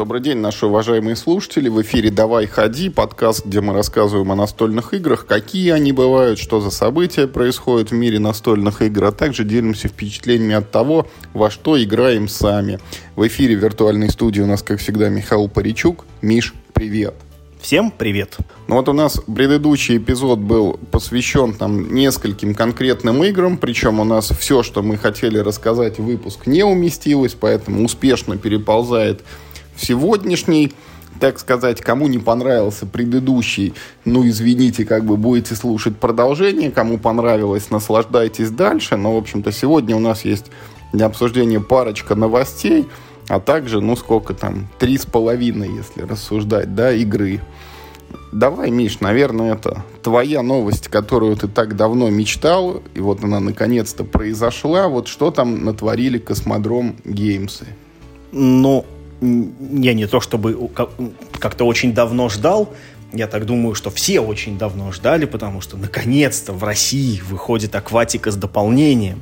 Добрый день, наши уважаемые слушатели. В эфире «Давай, ходи» подкаст, где мы рассказываем о настольных играх, какие они бывают, что за события происходят в мире настольных игр, а также делимся впечатлениями от того, во что играем сами. В эфире виртуальной студии у нас, как всегда, Михаил Паричук. Миш, привет! Всем привет! Ну вот у нас предыдущий эпизод был посвящен там нескольким конкретным играм, причем у нас все, что мы хотели рассказать выпуск, не уместилось, поэтому успешно переползает сегодняшний, так сказать, кому не понравился предыдущий, ну, извините, как бы будете слушать продолжение, кому понравилось, наслаждайтесь дальше, но, в общем-то, сегодня у нас есть для обсуждения парочка новостей, а также, ну, сколько там, три с половиной, если рассуждать, да, игры. Давай, Миш, наверное, это твоя новость, которую ты так давно мечтал, и вот она наконец-то произошла. Вот что там натворили Космодром Геймсы? Ну, я не то чтобы как-то очень давно ждал, я так думаю, что все очень давно ждали, потому что наконец-то в России выходит акватика с дополнением.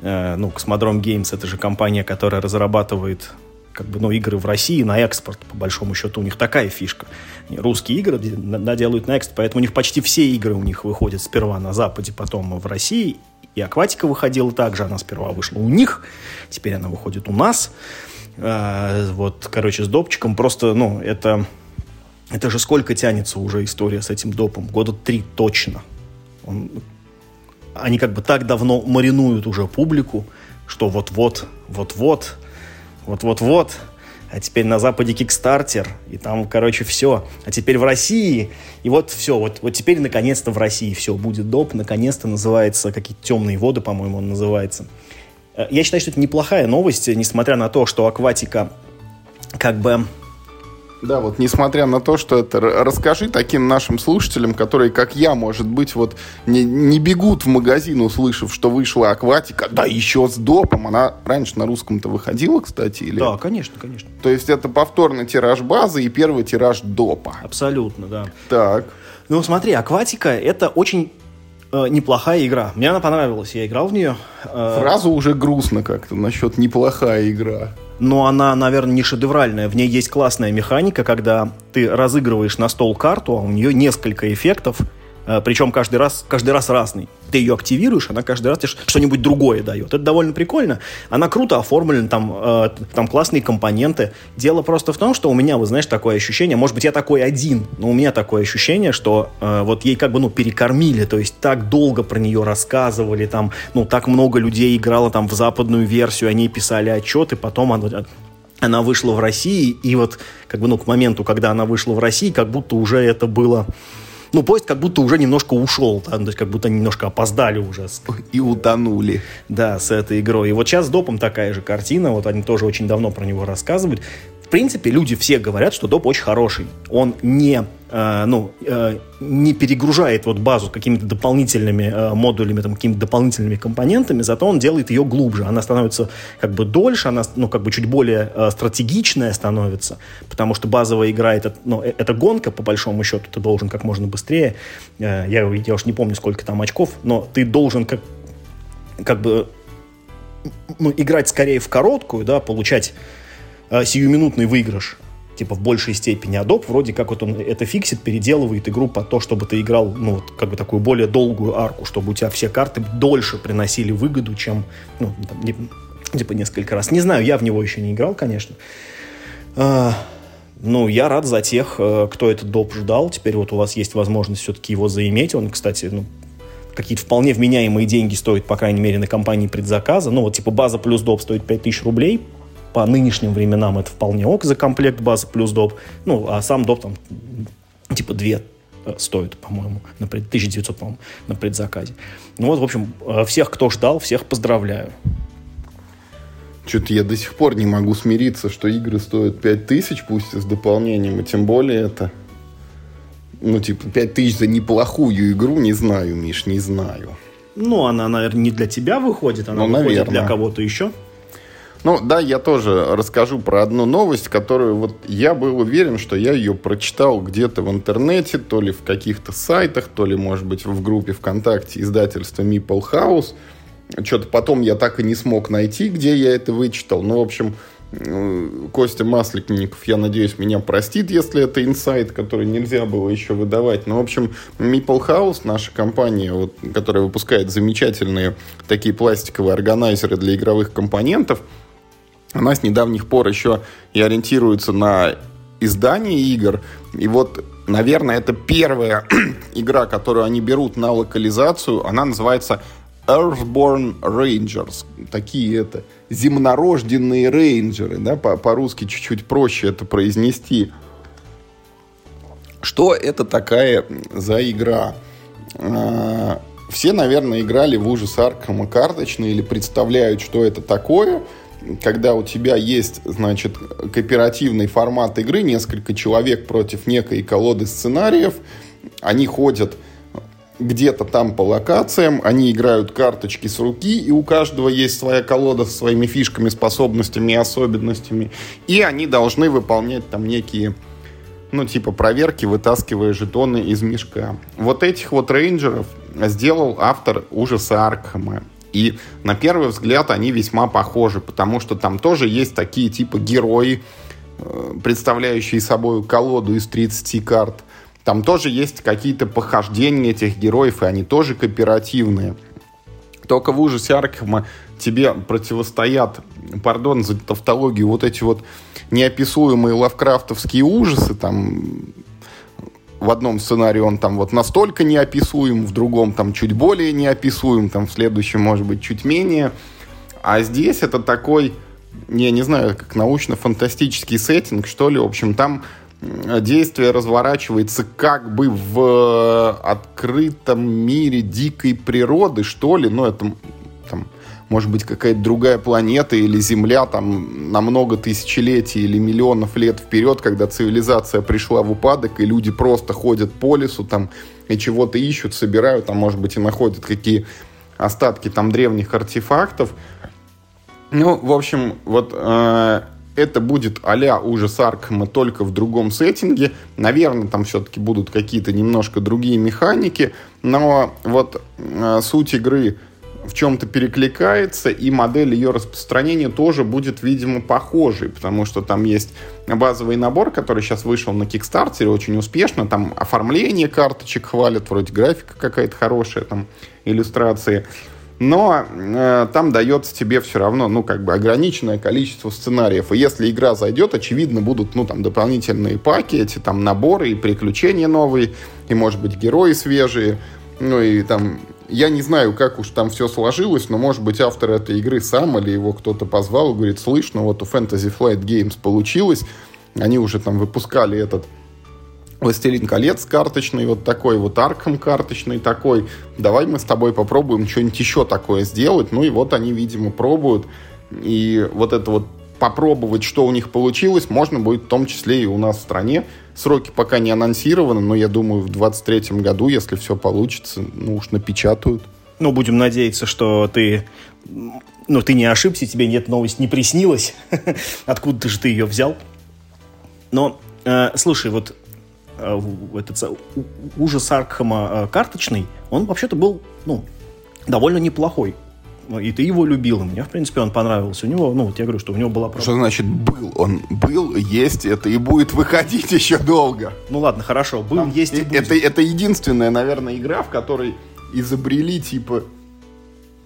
Э, ну, Космодром Games это же компания, которая разрабатывает как бы, ну, игры в России на экспорт, по большому счету, у них такая фишка. Русские игры да, делают на экспорт, поэтому у них почти все игры у них выходят сперва на Западе, потом в России. И Акватика выходила также, она сперва вышла у них, теперь она выходит у нас. А, вот, короче, с допчиком. Просто, ну, это... Это же сколько тянется уже история с этим допом? Года три точно. Он, они как бы так давно маринуют уже публику, что вот-вот, вот-вот, вот-вот-вот, а теперь на Западе Кикстартер, и там, короче, все. А теперь в России, и вот все, вот, вот теперь наконец-то в России все, будет доп, наконец-то называется, какие-то темные воды, по-моему, он называется. Я считаю, что это неплохая новость, несмотря на то, что акватика как бы да, вот несмотря на то, что это... Расскажи таким нашим слушателям, которые, как я, может быть, вот не, не бегут в магазин, услышав, что вышла акватика, да еще с допом. Она раньше на русском-то выходила, кстати? Или... Да, конечно, конечно. То есть это повторный тираж базы и первый тираж допа. Абсолютно, да. Так. Ну, смотри, акватика — это очень неплохая игра. Мне она понравилась, я играл в нее. Э... Сразу уже грустно как-то насчет неплохая игра. Но она, наверное, не шедевральная. В ней есть классная механика, когда ты разыгрываешь на стол карту, а у нее несколько эффектов, Э, причем каждый раз, каждый раз разный. Ты ее активируешь, она каждый раз что-нибудь другое дает. Это довольно прикольно. Она круто оформлена, там, э, там классные компоненты. Дело просто в том, что у меня, вы знаешь, такое ощущение, может быть, я такой один, но у меня такое ощущение, что э, вот ей как бы, ну, перекормили, то есть так долго про нее рассказывали, там, ну, так много людей играло там в западную версию, они писали отчеты, потом она, она вышла в России, и вот как бы, ну, к моменту, когда она вышла в России, как будто уже это было ну, поезд как будто уже немножко ушел, да, то есть как будто немножко опоздали уже. И утонули. Да, с этой игрой. И вот сейчас с Допом такая же картина, вот они тоже очень давно про него рассказывают. В принципе, люди все говорят, что доп очень хороший. Он не, э, ну, э, не перегружает вот базу какими-то дополнительными э, модулями, там, какими-то дополнительными компонентами, зато он делает ее глубже. Она становится как бы дольше, она, ну, как бы чуть более э, стратегичная становится, потому что базовая игра это, ну, э, это гонка, по большому счету, ты должен как можно быстрее. Э, я, я уж не помню, сколько там очков, но ты должен как, как бы ну, играть скорее в короткую, да, получать э, сиюминутный выигрыш, типа в большей степени. Adobe вроде как вот он это фиксит, переделывает игру под то, чтобы ты играл, ну, вот, как бы такую более долгую арку, чтобы у тебя все карты дольше приносили выгоду, чем, ну, там, не, типа несколько раз. Не знаю, я в него еще не играл, конечно. А, ну, я рад за тех, э, кто этот доп ждал. Теперь вот у вас есть возможность все-таки его заиметь. Он, кстати, ну, какие-то вполне вменяемые деньги стоит, по крайней мере, на компании предзаказа. Ну, вот типа база плюс доп стоит 5000 рублей по нынешним временам это вполне ок за комплект базы плюс доп. Ну, а сам доп там типа 2 э, стоит, по-моему, на пред... 1900, по-моему, на предзаказе. Ну вот, в общем, э, всех, кто ждал, всех поздравляю. Что-то я до сих пор не могу смириться, что игры стоят 5000, пусть и с дополнением, и тем более это... Ну, типа, 5000 за неплохую игру, не знаю, Миш, не знаю. Ну, она, наверное, не для тебя выходит, она ну, выходит наверное. для кого-то еще. Ну да, я тоже расскажу про одну новость, которую вот я был уверен, что я ее прочитал где-то в интернете, то ли в каких-то сайтах, то ли, может быть, в группе ВКонтакте издательства Meeple House. Что-то потом я так и не смог найти, где я это вычитал. Ну, в общем, Костя Масликников, я надеюсь, меня простит, если это инсайт, который нельзя было еще выдавать. Но, в общем, Meeple House, наша компания, вот, которая выпускает замечательные такие пластиковые органайзеры для игровых компонентов, она с недавних пор еще и ориентируется на издание игр. И вот, наверное, это первая игра, которую они берут на локализацию. Она называется Earthborn Rangers. Такие это земнорожденные рейнджеры. Да? По-русски чуть-чуть проще это произнести. Что это такая за игра? А, все, наверное, играли в ужас Аркхема карточный или представляют, что это такое когда у тебя есть, значит, кооперативный формат игры, несколько человек против некой колоды сценариев, они ходят где-то там по локациям, они играют карточки с руки, и у каждого есть своя колода со своими фишками, способностями и особенностями, и они должны выполнять там некие ну, типа проверки, вытаскивая жетоны из мешка. Вот этих вот рейнджеров сделал автор ужаса Аркхема. И на первый взгляд они весьма похожи, потому что там тоже есть такие типа герои, э, представляющие собой колоду из 30 карт. Там тоже есть какие-то похождения этих героев, и они тоже кооперативные. Только в ужасе Аркхема тебе противостоят, пардон за тавтологию, вот эти вот неописуемые лавкрафтовские ужасы, там в одном сценарии он там вот настолько неописуем, в другом там чуть более неописуем, там в следующем, может быть, чуть менее. А здесь это такой, я не знаю, как научно-фантастический сеттинг, что ли. В общем, там действие разворачивается как бы в открытом мире дикой природы, что ли. Ну, это может быть, какая-то другая планета или Земля там на много тысячелетий или миллионов лет вперед, когда цивилизация пришла в упадок, и люди просто ходят по лесу там и чего-то ищут, собирают, там, может быть, и находят какие остатки там древних артефактов. Ну, в общем, вот э, это будет а-ля ужас Аркхема только в другом сеттинге. Наверное, там все-таки будут какие-то немножко другие механики, но вот э, суть игры в чем-то перекликается, и модель ее распространения тоже будет, видимо, похожей, потому что там есть базовый набор, который сейчас вышел на Кикстартере очень успешно, там оформление карточек хвалят, вроде графика какая-то хорошая, там иллюстрации, но э, там дается тебе все равно, ну, как бы ограниченное количество сценариев. И если игра зайдет, очевидно, будут, ну, там, дополнительные паки, эти там наборы и приключения новые, и, может быть, герои свежие, ну, и там я не знаю, как уж там все сложилось, но, может быть, автор этой игры сам или его кто-то позвал и говорит, слышь, ну вот у Fantasy Flight Games получилось, они уже там выпускали этот Властелин колец карточный, вот такой вот Арком карточный такой. Давай мы с тобой попробуем что-нибудь еще такое сделать. Ну и вот они, видимо, пробуют. И вот это вот попробовать, что у них получилось, можно будет в том числе и у нас в стране. Сроки пока не анонсированы, но я думаю, в 2023 году, если все получится, ну уж напечатают. Ну, будем надеяться, что ты, ну, ты не ошибся, тебе нет новость не приснилась. Откуда же ты ее взял? Но, э, слушай, вот э, этот ужас Аркхема э, карточный, он вообще-то был, ну, довольно неплохой. Ну, и ты его любил, и мне, в принципе, он понравился. У него, ну, вот я говорю, что у него была... Что значит был? Он был, есть, это и будет выходить еще долго. Ну ладно, хорошо, был, Там, есть и, и будет. Это, это единственная, наверное, игра, в которой изобрели, типа...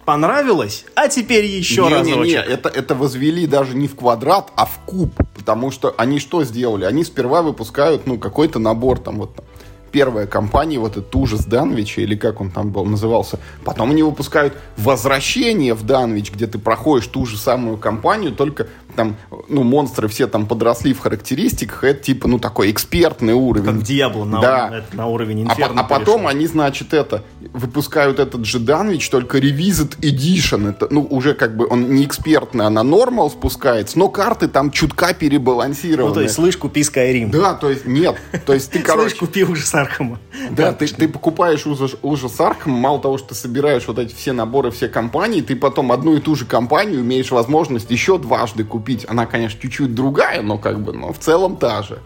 Понравилось? А теперь еще не, разочек. Не, не, это, это возвели даже не в квадрат, а в куб. Потому что они что сделали? Они сперва выпускают, ну, какой-то набор, там, вот, там, первая компания, вот этот ужас Данвича, или как он там был, назывался. Потом они выпускают «Возвращение в Данвич», где ты проходишь ту же самую компанию, только там, ну, монстры все там подросли в характеристиках, это типа, ну, такой экспертный уровень. Как в Диабло на, да. на уровень Инферно. А, а потом они, значит, это, выпускают этот же Данвич, только Revisit Edition, это, ну, уже как бы он не экспертный, а на нормал спускается, но карты там чутка перебалансированы. Ну, то есть, слышь, купи Skyrim. Да, то есть, нет, то есть ты, короче... Слышь, купи ужас Архама. Да, ты, ты покупаешь ужас, ужас Архама, мало того, что ты собираешь вот эти все наборы, все компании, ты потом одну и ту же компанию имеешь возможность еще дважды купить купить. Она, конечно, чуть-чуть другая, но как бы, но в целом та же.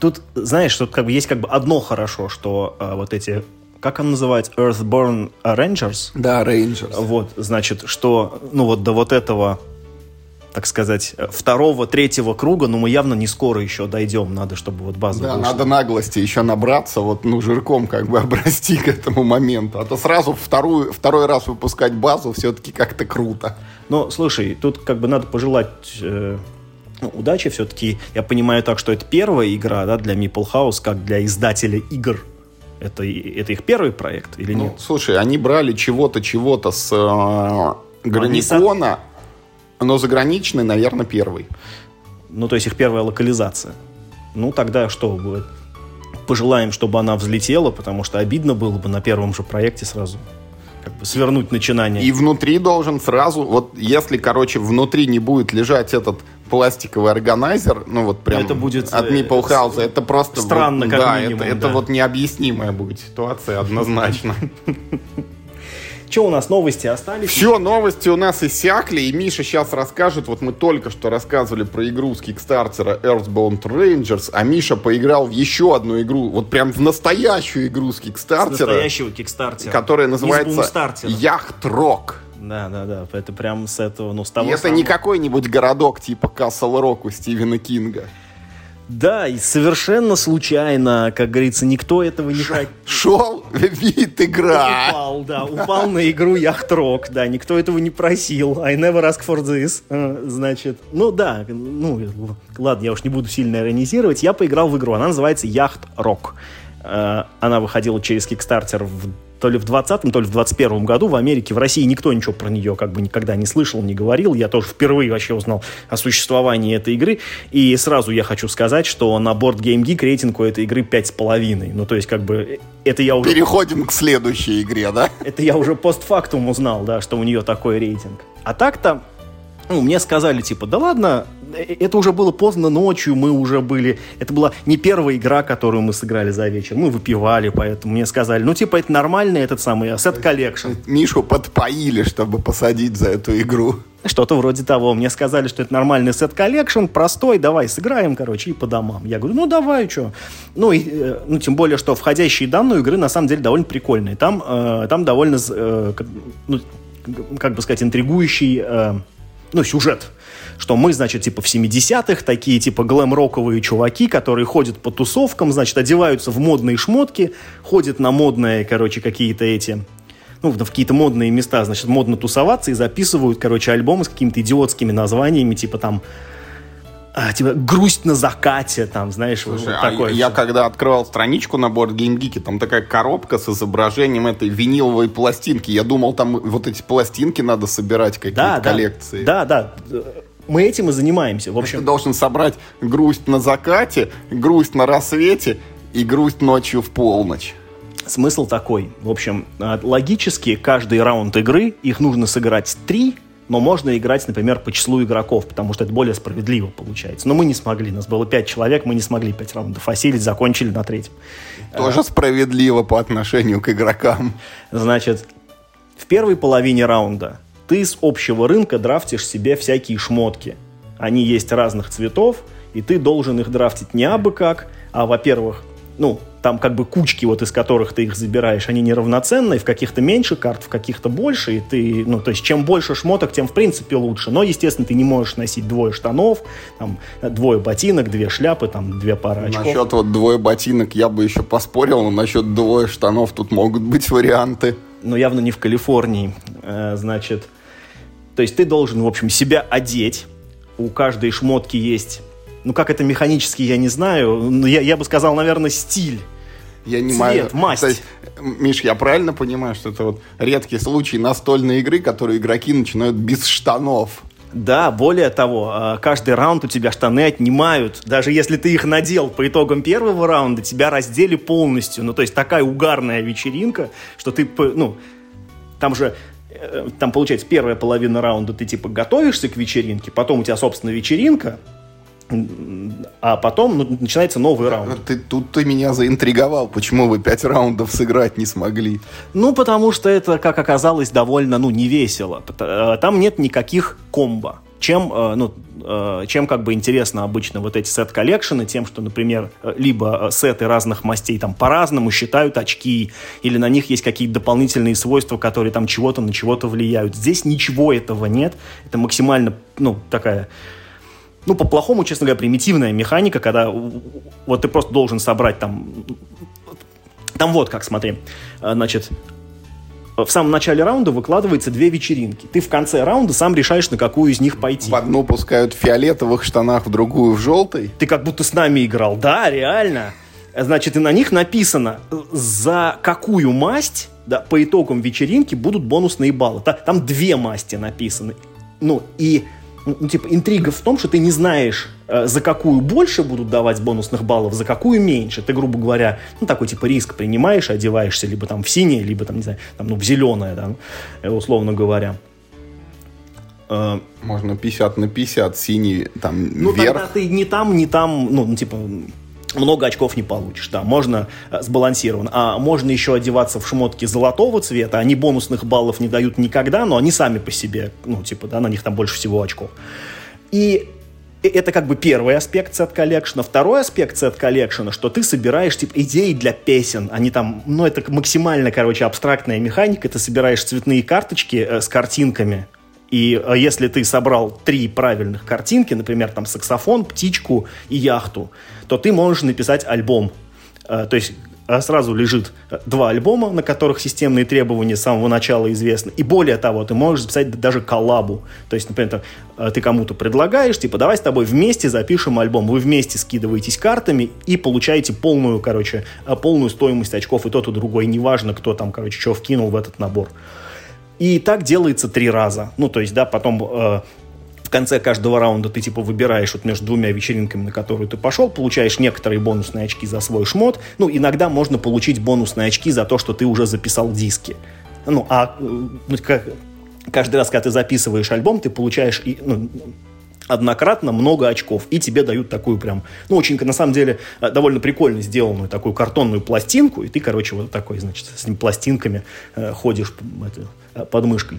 Тут, знаешь, тут как бы есть как бы одно хорошо, что э, вот эти как он называется, Earthborn Rangers. Да, Rangers. Вот, значит, что, ну вот до вот этого так сказать, второго, третьего круга, но мы явно не скоро еще дойдем. Надо, чтобы вот база Да, вышла. надо наглости еще набраться, вот, ну, жирком как бы обрасти к этому моменту. А то сразу вторую, второй раз выпускать базу все-таки как-то круто. Но, слушай, тут как бы надо пожелать э, ну, удачи все-таки. Я понимаю так, что это первая игра да, для Meeple House, как для издателя игр. Это, это их первый проект или Ну, нет? слушай, они брали чего-то, чего-то с э, Граникона, но заграничный, наверное, первый. Ну, то есть их первая локализация. Ну, тогда что будет? Пожелаем, чтобы она взлетела, потому что обидно было бы на первом же проекте сразу как бы свернуть начинание. И внутри должен сразу, вот если, короче, внутри не будет лежать этот пластиковый органайзер, ну вот прям Это будет, от э, Meeple House, это просто... странно, вот, как да, минимум, это, это да. вот необъяснимая будет ситуация однозначно. Что у нас новости остались? Все, новости у нас иссякли, и Миша сейчас расскажет, вот мы только что рассказывали про игру с Кикстартера Earthbound Rangers, а Миша поиграл в еще одну игру, вот прям в настоящую игру с С Кикстартера, настоящего кикстартера. которая называется Бумстартера. Яхт Рок. Да, да, да. Это прям с этого, ну, с И того это самого. не какой-нибудь городок типа Касл Рок у Стивена Кинга. Да, и совершенно случайно, как говорится, никто этого не хотел. Шел вид игра. Упал, да, упал на игру Яхтрок, да, никто этого не просил. I never ask for this. Э, Значит, ну да, ну, ладно, я уж не буду сильно иронизировать. Я поиграл в игру, она называется Яхт Рок. Она выходила через Kickstarter в то ли в 20-м, то ли в 21 году в Америке, в России никто ничего про нее как бы никогда не слышал, не говорил. Я тоже впервые вообще узнал о существовании этой игры. И сразу я хочу сказать, что на борт Game Geek рейтинг у этой игры 5,5. Ну, то есть, как бы, это я уже... Переходим к следующей игре, да? Это я уже постфактум узнал, да, что у нее такой рейтинг. А так-то, ну, мне сказали, типа, да ладно, э, это уже было поздно ночью, мы уже были... Это была не первая игра, которую мы сыграли за вечер. Мы выпивали, поэтому мне сказали, ну, типа, это нормальный этот самый set collection. Мишу подпоили, чтобы посадить за эту игру. Что-то вроде того. Мне сказали, что это нормальный set collection, простой, давай сыграем, короче, и по домам. Я говорю, ну давай, что. Ну, и, э, ну, тем более, что входящие данные игры на самом деле довольно прикольные. Там, э, там довольно, э, ну, как бы сказать, интригующий э, ну, сюжет. Что мы, значит, типа в 70-х, такие типа глэм-роковые чуваки, которые ходят по тусовкам, значит, одеваются в модные шмотки, ходят на модные, короче, какие-то эти ну, в какие-то модные места, значит, модно тусоваться и записывают, короче, альбомы с какими-то идиотскими названиями, типа там, а, типа «Грусть на закате», там, знаешь, вот Слушай, а такое. я когда открывал страничку на борт GameGeek, там такая коробка с изображением этой виниловой пластинки. Я думал, там вот эти пластинки надо собирать, какие-то да, коллекции. Да, да, мы этим и занимаемся. В Ты общем, должен собрать грусть на закате, грусть на рассвете и грусть ночью в полночь. смысл такой. В общем, э, логически каждый раунд игры, их нужно сыграть три, но можно играть, например, по числу игроков, потому что это более справедливо получается. Но мы не смогли, нас было пять человек, мы не смогли пять раундов осилить, закончили на третьем. Тоже справедливо по отношению к игрокам. Значит, в первой половине раунда ты с общего рынка драфтишь себе всякие шмотки. Они есть разных цветов, и ты должен их драфтить не абы как, а, во-первых, ну, там как бы кучки, вот из которых ты их забираешь, они неравноценные, в каких-то меньше карт, в каких-то больше, и ты, ну, то есть, чем больше шмоток, тем, в принципе, лучше. Но, естественно, ты не можешь носить двое штанов, там, двое ботинок, две шляпы, там, две пары очков. Насчет вот двое ботинок я бы еще поспорил, но насчет двое штанов тут могут быть варианты. но явно не в Калифорнии. Э, Значит, то есть ты должен, в общем, себя одеть. У каждой шмотки есть, ну как это механически, я не знаю. но Я, я бы сказал, наверное, стиль. Я не Цвет, могу. масть. То есть, Миш, я правильно понимаю, что это вот редкий случай настольной игры, которые игроки начинают без штанов. Да, более того, э, каждый раунд у тебя штаны отнимают. Даже если ты их надел по итогам первого раунда, тебя раздели полностью. Ну, то есть такая угарная вечеринка, что ты, ну, там же, э, там получается первая половина раунда ты типа готовишься к вечеринке, потом у тебя, собственно, вечеринка, а потом ну, начинается новый раунд. Ты, тут ты меня заинтриговал, почему вы пять раундов сыграть не смогли. Ну, потому что это, как оказалось, довольно, ну, не весело. Пот- э, Там нет никаких комбо. чем, э, ну, э, чем как бы интересно обычно вот эти set-collection ы, тем, что, например, либо сеты разных мастей там по-разному считают очки, или на них есть какие-то дополнительные свойства, которые там чего-то на чего-то влияют. Здесь ничего этого нет. Это максимально, ну, такая ну, по-плохому, честно говоря, примитивная механика, когда вот ты просто должен собрать там... Там вот как, смотри. Значит, в самом начале раунда выкладывается две вечеринки. Ты в конце раунда сам решаешь, на какую из них пойти. В одну пускают в фиолетовых штанах, в другую в желтой. Ты как будто с нами играл. Да, реально. Значит, и на них написано, за какую масть да, по итогам вечеринки будут бонусные баллы. Там две масти написаны. Ну, и ну, типа, интрига в том, что ты не знаешь, э, за какую больше будут давать бонусных баллов, за какую меньше. Ты, грубо говоря, ну, такой, типа, риск принимаешь, одеваешься либо там в синее, либо там, не знаю, там, ну, в зеленое, да, э, условно говоря. Э, Можно 50 на 50, синий там ну, вверх. тогда ты не там, не там, ну, ну типа, много очков не получишь, да, можно э, сбалансирован. А можно еще одеваться в шмотки золотого цвета, они бонусных баллов не дают никогда, но они сами по себе, ну, типа, да, на них там больше всего очков. И это как бы первый аспект сет коллекшена. Второй аспект сет коллекшена, что ты собираешь типа идеи для песен. Они там, ну это максимально, короче, абстрактная механика. Ты собираешь цветные карточки э, с картинками и э, если ты собрал три правильных картинки, например, там саксофон, птичку и яхту, то ты можешь написать альбом. Э, то есть э, сразу лежит два альбома, на которых системные требования с самого начала известны. И более того, ты можешь записать даже коллабу. То есть, например, ты кому-то предлагаешь, типа, давай с тобой вместе запишем альбом. Вы вместе скидываетесь картами и получаете полную, короче, полную стоимость очков и тот, и другой. Неважно, кто там, короче, что вкинул в этот набор. И так делается три раза. Ну, то есть, да, потом э, в конце каждого раунда ты, типа, выбираешь вот между двумя вечеринками, на которую ты пошел, получаешь некоторые бонусные очки за свой шмот. Ну, иногда можно получить бонусные очки за то, что ты уже записал диски. Ну, а э, ну, каждый раз, когда ты записываешь альбом, ты получаешь и, ну, однократно много очков, и тебе дают такую прям, ну, очень, на самом деле, э, довольно прикольно сделанную такую картонную пластинку, и ты, короче, вот такой, значит, с этими пластинками э, ходишь это, э, под мышкой.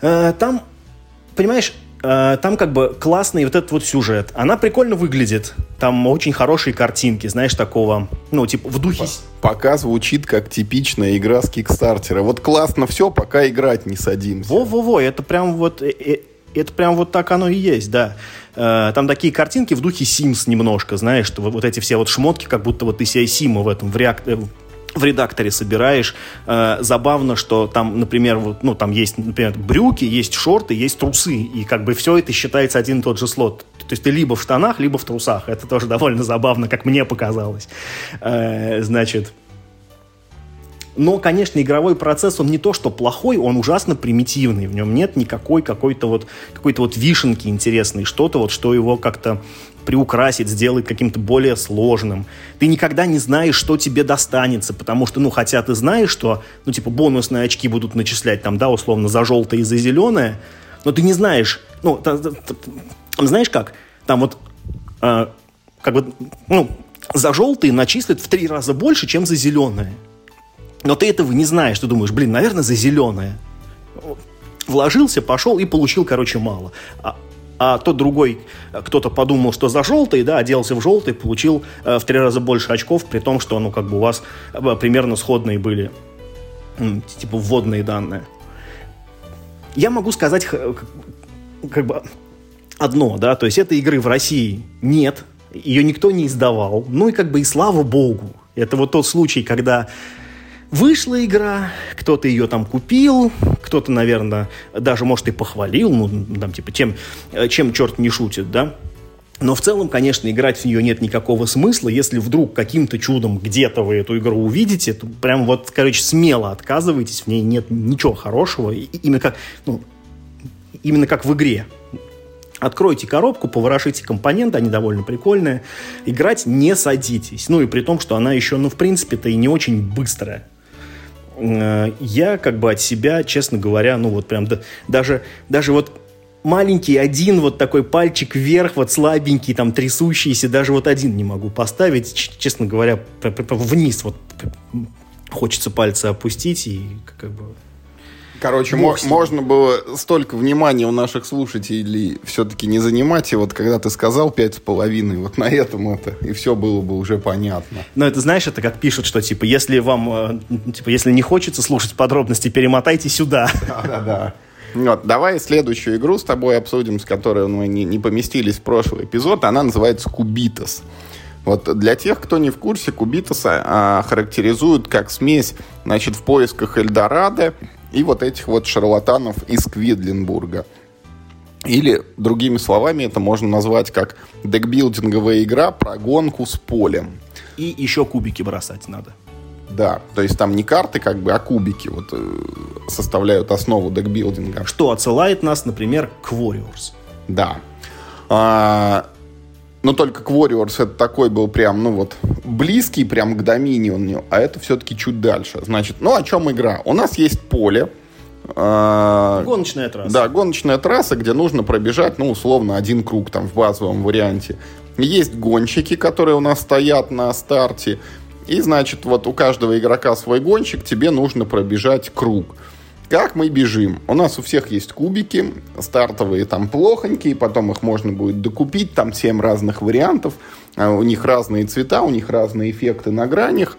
Э, там, понимаешь, э, там как бы классный вот этот вот сюжет. Она прикольно выглядит. Там очень хорошие картинки, знаешь, такого, ну, типа, в духе... Пока звучит как типичная игра с Кикстартера. Вот классно все, пока играть не садимся. Во-во-во, это прям вот это прям вот так оно и есть, да. Э, там такие картинки в духе Sims немножко, знаешь, что вот эти все вот шмотки, как будто вот ты себе Сима в этом, в, реак... Э, в редакторе собираешь. Э, забавно, что там, например, вот, ну, там есть, например, брюки, есть шорты, есть трусы, и как бы все это считается один и тот же слот. То есть ты либо в штанах, либо в трусах. Это тоже довольно забавно, как мне показалось. Значит, но, конечно, игровой процесс, он не то, что плохой, он ужасно примитивный. В нем нет никакой какой-то вот, какой-то вот вишенки интересной, что-то вот, что его как-то приукрасить, сделать каким-то более сложным. Ты никогда не знаешь, что тебе достанется, потому что, ну, хотя ты знаешь, что, ну, типа, бонусные очки будут начислять там, да, условно, за желтое и за зеленое, но ты не знаешь, ну, та, та, та, знаешь как, там вот, э, как бы, ну, за желтые начислят в три раза больше, чем за зеленое. Но ты этого не знаешь, ты думаешь, блин, наверное, за зеленое. Вложился, пошел и получил, короче, мало. А, а тот другой, кто-то подумал, что за желтый, да, оделся в желтый, получил э, в три раза больше очков, при том, что, ну, как бы у вас э, примерно сходные были, э, типа, вводные данные. Я могу сказать, как бы, одно, да, то есть этой игры в России нет, ее никто не издавал, ну и как бы и слава богу. Это вот тот случай, когда Вышла игра, кто-то ее там купил, кто-то, наверное, даже, может, и похвалил, ну, там, типа, тем, э, чем черт не шутит, да. Но в целом, конечно, играть в нее нет никакого смысла. Если вдруг каким-то чудом где-то вы эту игру увидите, то прям вот, короче, смело отказывайтесь, в ней нет ничего хорошего. Именно как, ну, именно как в игре. Откройте коробку, поворошите компоненты, они довольно прикольные. Играть не садитесь. Ну и при том, что она еще, ну, в принципе-то и не очень быстрая. Э, я как бы от себя, честно говоря, ну вот прям да, даже, даже вот маленький один вот такой пальчик вверх, вот слабенький, там трясущийся, даже вот один не могу поставить, честно говоря, вниз вот хочется пальцы опустить и как бы... Короче, мо- можно было столько внимания у наших слушателей все-таки не занимать, и вот когда ты сказал пять с половиной, вот на этом это, и все было бы уже понятно. Но это, знаешь, это как пишут, что, типа, если вам, э, типа, если не хочется слушать подробности, перемотайте сюда. Да-да-да. Вот, давай следующую игру с тобой обсудим, с которой мы не, не поместились в прошлый эпизод. Она называется Cubitos. Вот для тех, кто не в курсе, Cubitos а а, характеризуют как смесь, значит, в поисках Эльдорадо и вот этих вот шарлатанов из Квидленбурга. Или, другими словами, это можно назвать как декбилдинговая игра про гонку с полем. И еще кубики бросать надо. Да, то есть там не карты, как бы, а кубики вот э, составляют основу декбилдинга. Что отсылает нас, например, к Warriors. Да. А, но только к Warriors это такой был прям, ну вот, близкий прям к Доминиону, а это все-таки чуть дальше. Значит, ну о чем игра? У нас есть поле. А, гоночная трасса. Да, гоночная трасса, где нужно пробежать, ну, условно, один круг там в базовом варианте. Есть гонщики, которые у нас стоят на старте. И, значит, вот у каждого игрока свой гонщик, тебе нужно пробежать круг. Как мы бежим? У нас у всех есть кубики, стартовые там плохонькие, потом их можно будет докупить, там 7 разных вариантов, а у них разные цвета, у них разные эффекты на гранях.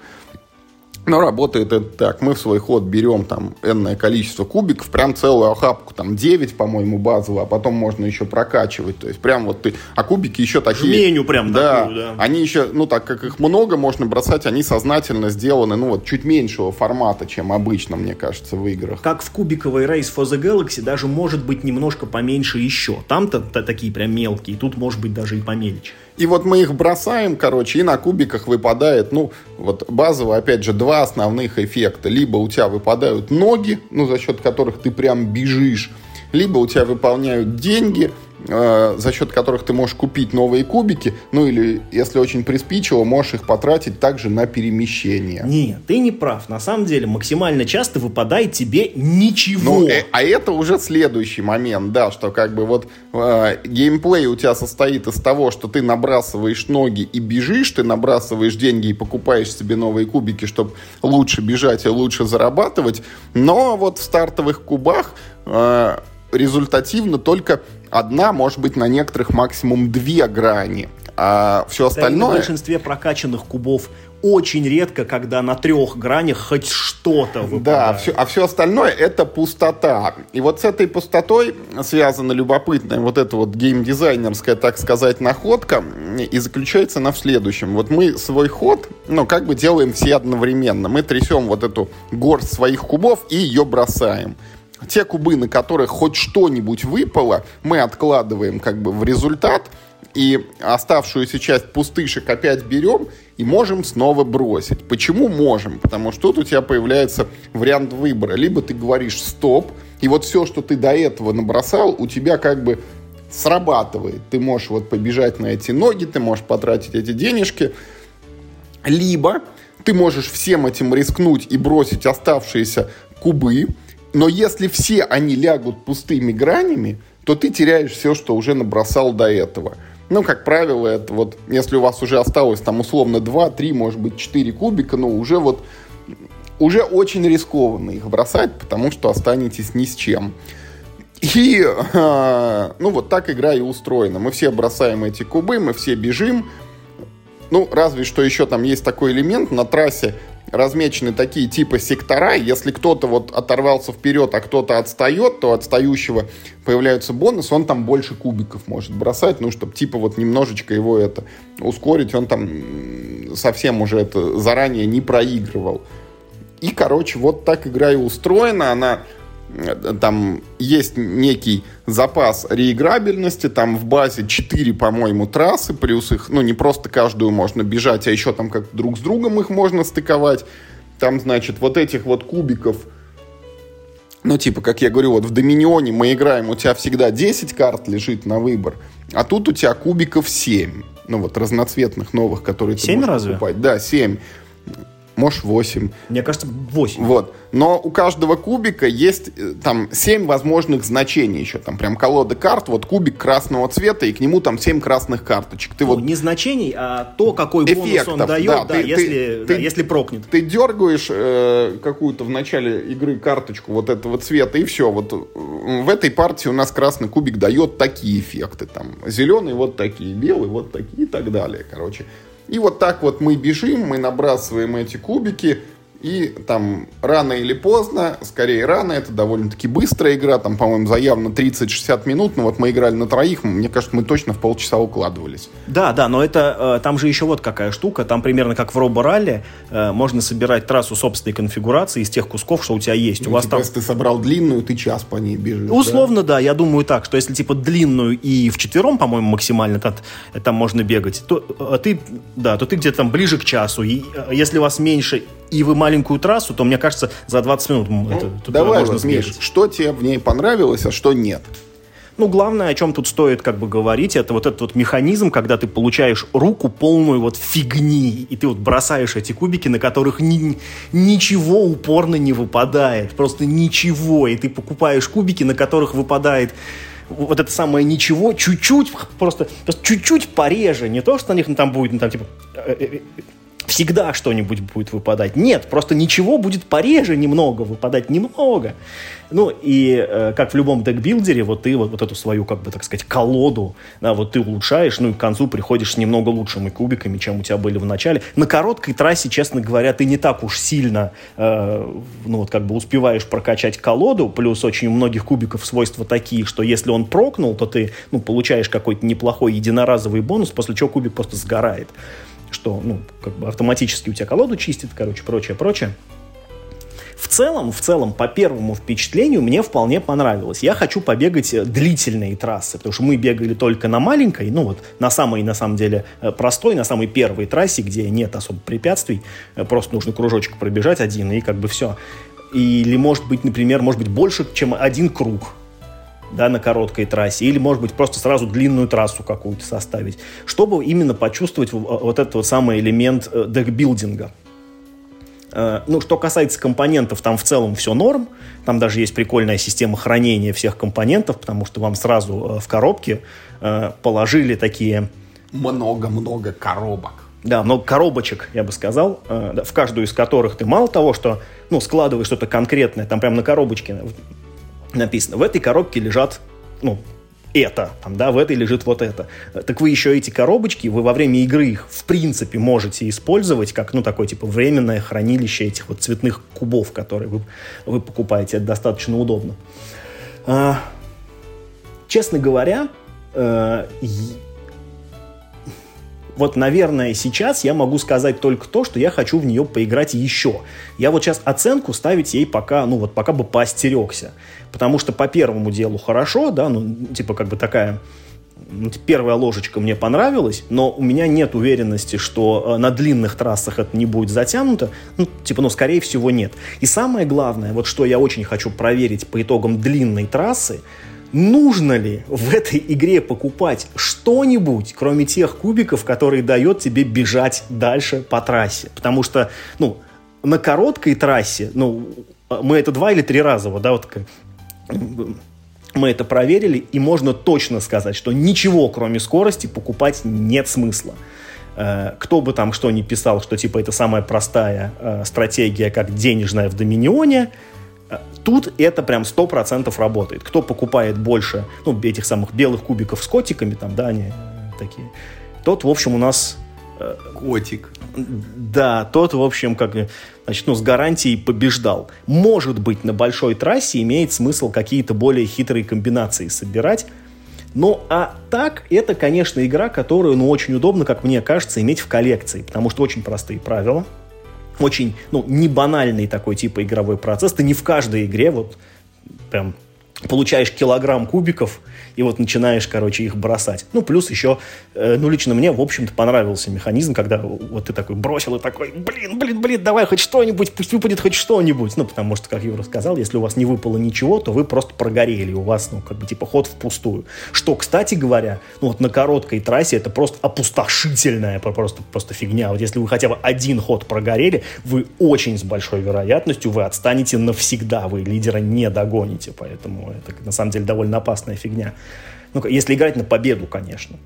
Но работает это так. Мы в свой ход берем там энное количество кубиков, прям целую охапку, там 9, по-моему, базово, а потом можно еще прокачивать. То есть прям вот ты... А кубики еще такие... Жменю прям да, такую, да. Они еще, ну так как их много, можно бросать, они сознательно сделаны, ну вот чуть меньшего формата, чем обычно, мне кажется, в играх. Как в кубиковой Race for the Galaxy, даже может быть немножко поменьше еще. Там-то такие прям мелкие, тут может быть даже и помельче. И вот мы их бросаем, короче, и на кубиках выпадает, ну, вот базово, опять же, два основных эффекта. Либо у тебя выпадают ноги, ну, за счет которых ты прям бежишь, либо у тебя выполняют деньги, за счет которых ты можешь купить новые кубики, ну или, если очень приспичило, можешь их потратить также на перемещение. Нет, ты не прав. На самом деле, максимально часто выпадает тебе ничего. Ну, э, а это уже следующий момент, да, что как бы вот э, геймплей у тебя состоит из того, что ты набрасываешь ноги и бежишь, ты набрасываешь деньги и покупаешь себе новые кубики, чтобы лучше бежать и лучше зарабатывать, но вот в стартовых кубах э, результативно только одна, может быть, на некоторых максимум две грани. А все остальное... Да, в большинстве прокачанных кубов очень редко, когда на трех гранях хоть что-то выпадает. Да, все, а все остальное это пустота. И вот с этой пустотой связана любопытная вот эта вот геймдизайнерская, так сказать, находка. И заключается она в следующем. Вот мы свой ход, ну, как бы делаем все одновременно. Мы трясем вот эту горсть своих кубов и ее бросаем те кубы, на которых хоть что-нибудь выпало, мы откладываем как бы в результат, и оставшуюся часть пустышек опять берем и можем снова бросить. Почему можем? Потому что тут у тебя появляется вариант выбора. Либо ты говоришь «стоп», и вот все, что ты до этого набросал, у тебя как бы срабатывает. Ты можешь вот побежать на эти ноги, ты можешь потратить эти денежки. Либо ты можешь всем этим рискнуть и бросить оставшиеся кубы, но если все они лягут пустыми гранями, то ты теряешь все, что уже набросал до этого. Ну, как правило, это вот, если у вас уже осталось там условно 2, 3, может быть 4 кубика, ну, уже вот, уже очень рискованно их бросать, потому что останетесь ни с чем. И, э, ну, вот так игра и устроена. Мы все бросаем эти кубы, мы все бежим. Ну, разве что еще там есть такой элемент на трассе, размечены такие типа сектора. Если кто-то вот оторвался вперед, а кто-то отстает, то отстающего появляется бонус, он там больше кубиков может бросать, ну, чтобы типа вот немножечко его это ускорить, он там совсем уже это заранее не проигрывал. И, короче, вот так игра и устроена, она там есть некий запас реиграбельности, там в базе 4, по-моему, трассы, плюс их, ну, не просто каждую можно бежать, а еще там как друг с другом их можно стыковать. Там, значит, вот этих вот кубиков, ну, типа, как я говорю, вот в Доминионе мы играем, у тебя всегда 10 карт лежит на выбор, а тут у тебя кубиков 7. Ну, вот разноцветных новых, которые ты 7 можешь разве? покупать. Да, 7 может 8. Мне кажется, 8. Вот. Но у каждого кубика есть э, там 7 возможных значений еще. Там прям колода карт, вот кубик красного цвета, и к нему там 7 красных карточек. Ты ну, вот... Не значений, а то, какой Эффектов, бонус он дает, да, да, ты, если, ты, да, ты, если прокнет. Ты дергаешь э, какую-то в начале игры карточку вот этого цвета, и все. Вот в этой партии у нас красный кубик дает такие эффекты. Там зеленый вот такие, белый вот такие и так далее. Короче, и вот так вот мы бежим, мы набрасываем эти кубики, и там рано или поздно, скорее рано, это довольно-таки быстрая игра, там, по-моему, заявлено 30-60 минут, но вот мы играли на троих, мне кажется, мы точно в полчаса укладывались. Да, да, но это, э, там же еще вот какая штука, там примерно как в робо-ралли, э, можно собирать трассу собственной конфигурации из тех кусков, что у тебя есть. Ну, у вас типа, там... если ты собрал длинную, ты час по ней бежишь. Условно, да? да, я думаю так, что если типа длинную и в четвером, по-моему, максимально там, там можно бегать, то э, ты, да, то ты где-то там ближе к часу, и если вас меньше и вы маленькую трассу, то, мне кажется, за 20 минут ну, это, давай можно вот, сбегать. что тебе в ней понравилось, а что нет? Ну, главное, о чем тут стоит как бы говорить, это вот этот вот механизм, когда ты получаешь руку полную вот фигни, и ты вот бросаешь эти кубики, на которых ни, ничего упорно не выпадает, просто ничего, и ты покупаешь кубики, на которых выпадает вот это самое ничего, чуть-чуть, просто, просто чуть-чуть пореже, не то, что на них ну, там будет, ну, там, типа, э, э, всегда что-нибудь будет выпадать. Нет, просто ничего будет пореже немного, выпадать немного. Ну, и э, как в любом декбилдере, вот ты вот, вот эту свою, как бы, так сказать, колоду, да, вот ты улучшаешь, ну, и к концу приходишь с немного лучшими кубиками, чем у тебя были в начале. На короткой трассе, честно говоря, ты не так уж сильно, э, ну, вот как бы успеваешь прокачать колоду, плюс очень у многих кубиков свойства такие, что если он прокнул, то ты, ну, получаешь какой-то неплохой единоразовый бонус, после чего кубик просто сгорает что, ну, как бы автоматически у тебя колоду чистит, короче, прочее, прочее. В целом, в целом, по первому впечатлению мне вполне понравилось. Я хочу побегать э, длительные трассы, потому что мы бегали только на маленькой, ну вот на самой, на самом деле, э, простой, на самой первой трассе, где нет особо препятствий, э, просто нужно кружочек пробежать один, и как бы все. Или, может быть, например, может быть, больше, чем один круг да, на короткой трассе, или, может быть, просто сразу длинную трассу какую-то составить, чтобы именно почувствовать вот этот вот самый элемент э, декбилдинга. Э, ну, что касается компонентов, там в целом все норм. Там даже есть прикольная система хранения всех компонентов, потому что вам сразу э, в коробке положили такие... Много-много коробок. Да, много коробочек, я бы сказал, в каждую из которых ты мало того, что ну, складываешь что-то конкретное, там прямо на коробочке написано, в этой коробке лежат, ну, это, там, да, в этой лежит вот это. Так вы еще эти коробочки, вы во время игры их, в принципе, можете использовать как, ну, такое, типа, временное хранилище этих вот цветных кубов, которые вы, вы покупаете. Это достаточно удобно. А, честно говоря, э, вот, наверное, сейчас я могу сказать только то, что я хочу в нее поиграть еще. Я вот сейчас оценку ставить ей пока, ну вот пока бы поостерегся. Потому что по первому делу хорошо, да, ну, типа как бы такая ну, первая ложечка мне понравилась, но у меня нет уверенности, что э, на длинных трассах это не будет затянуто. Ну, типа, ну, скорее всего, нет. И самое главное, вот что я очень хочу проверить по итогам длинной трассы, нужно ли в этой игре покупать что-нибудь, кроме тех кубиков, которые дает тебе бежать дальше по трассе. Потому что, ну, на короткой трассе, ну, мы это два или три раза, вот, да, вот мы это проверили, и можно точно сказать, что ничего, кроме скорости, покупать нет смысла. Э, кто бы там что ни писал, что типа это самая простая э, стратегия, как денежная в Доминионе, Тут это прям 100% работает. Кто покупает больше, ну, этих самых белых кубиков с котиками, там, да, они такие, тот, в общем, у нас... Э, Котик. Да, тот, в общем, как, значит, ну, с гарантией побеждал. Может быть, на большой трассе имеет смысл какие-то более хитрые комбинации собирать, ну, а так, это, конечно, игра, которую, ну, очень удобно, как мне кажется, иметь в коллекции, потому что очень простые правила, очень, ну, не банальный такой типа игровой процесс. Ты не в каждой игре вот прям получаешь килограмм кубиков, и вот начинаешь, короче, их бросать. Ну, плюс еще, э, ну, лично мне, в общем-то, понравился механизм, когда вот ты такой бросил и такой, блин, блин, блин, давай хоть что-нибудь, пусть выпадет хоть что-нибудь. Ну, потому что, как Юра сказал, если у вас не выпало ничего, то вы просто прогорели, у вас, ну, как бы, типа, ход впустую. Что, кстати говоря, ну, вот на короткой трассе это просто опустошительная просто, просто фигня. Вот если вы хотя бы один ход прогорели, вы очень с большой вероятностью вы отстанете навсегда, вы лидера не догоните, поэтому это, на самом деле, довольно опасная фигня. Ну, если играть на победу, конечно.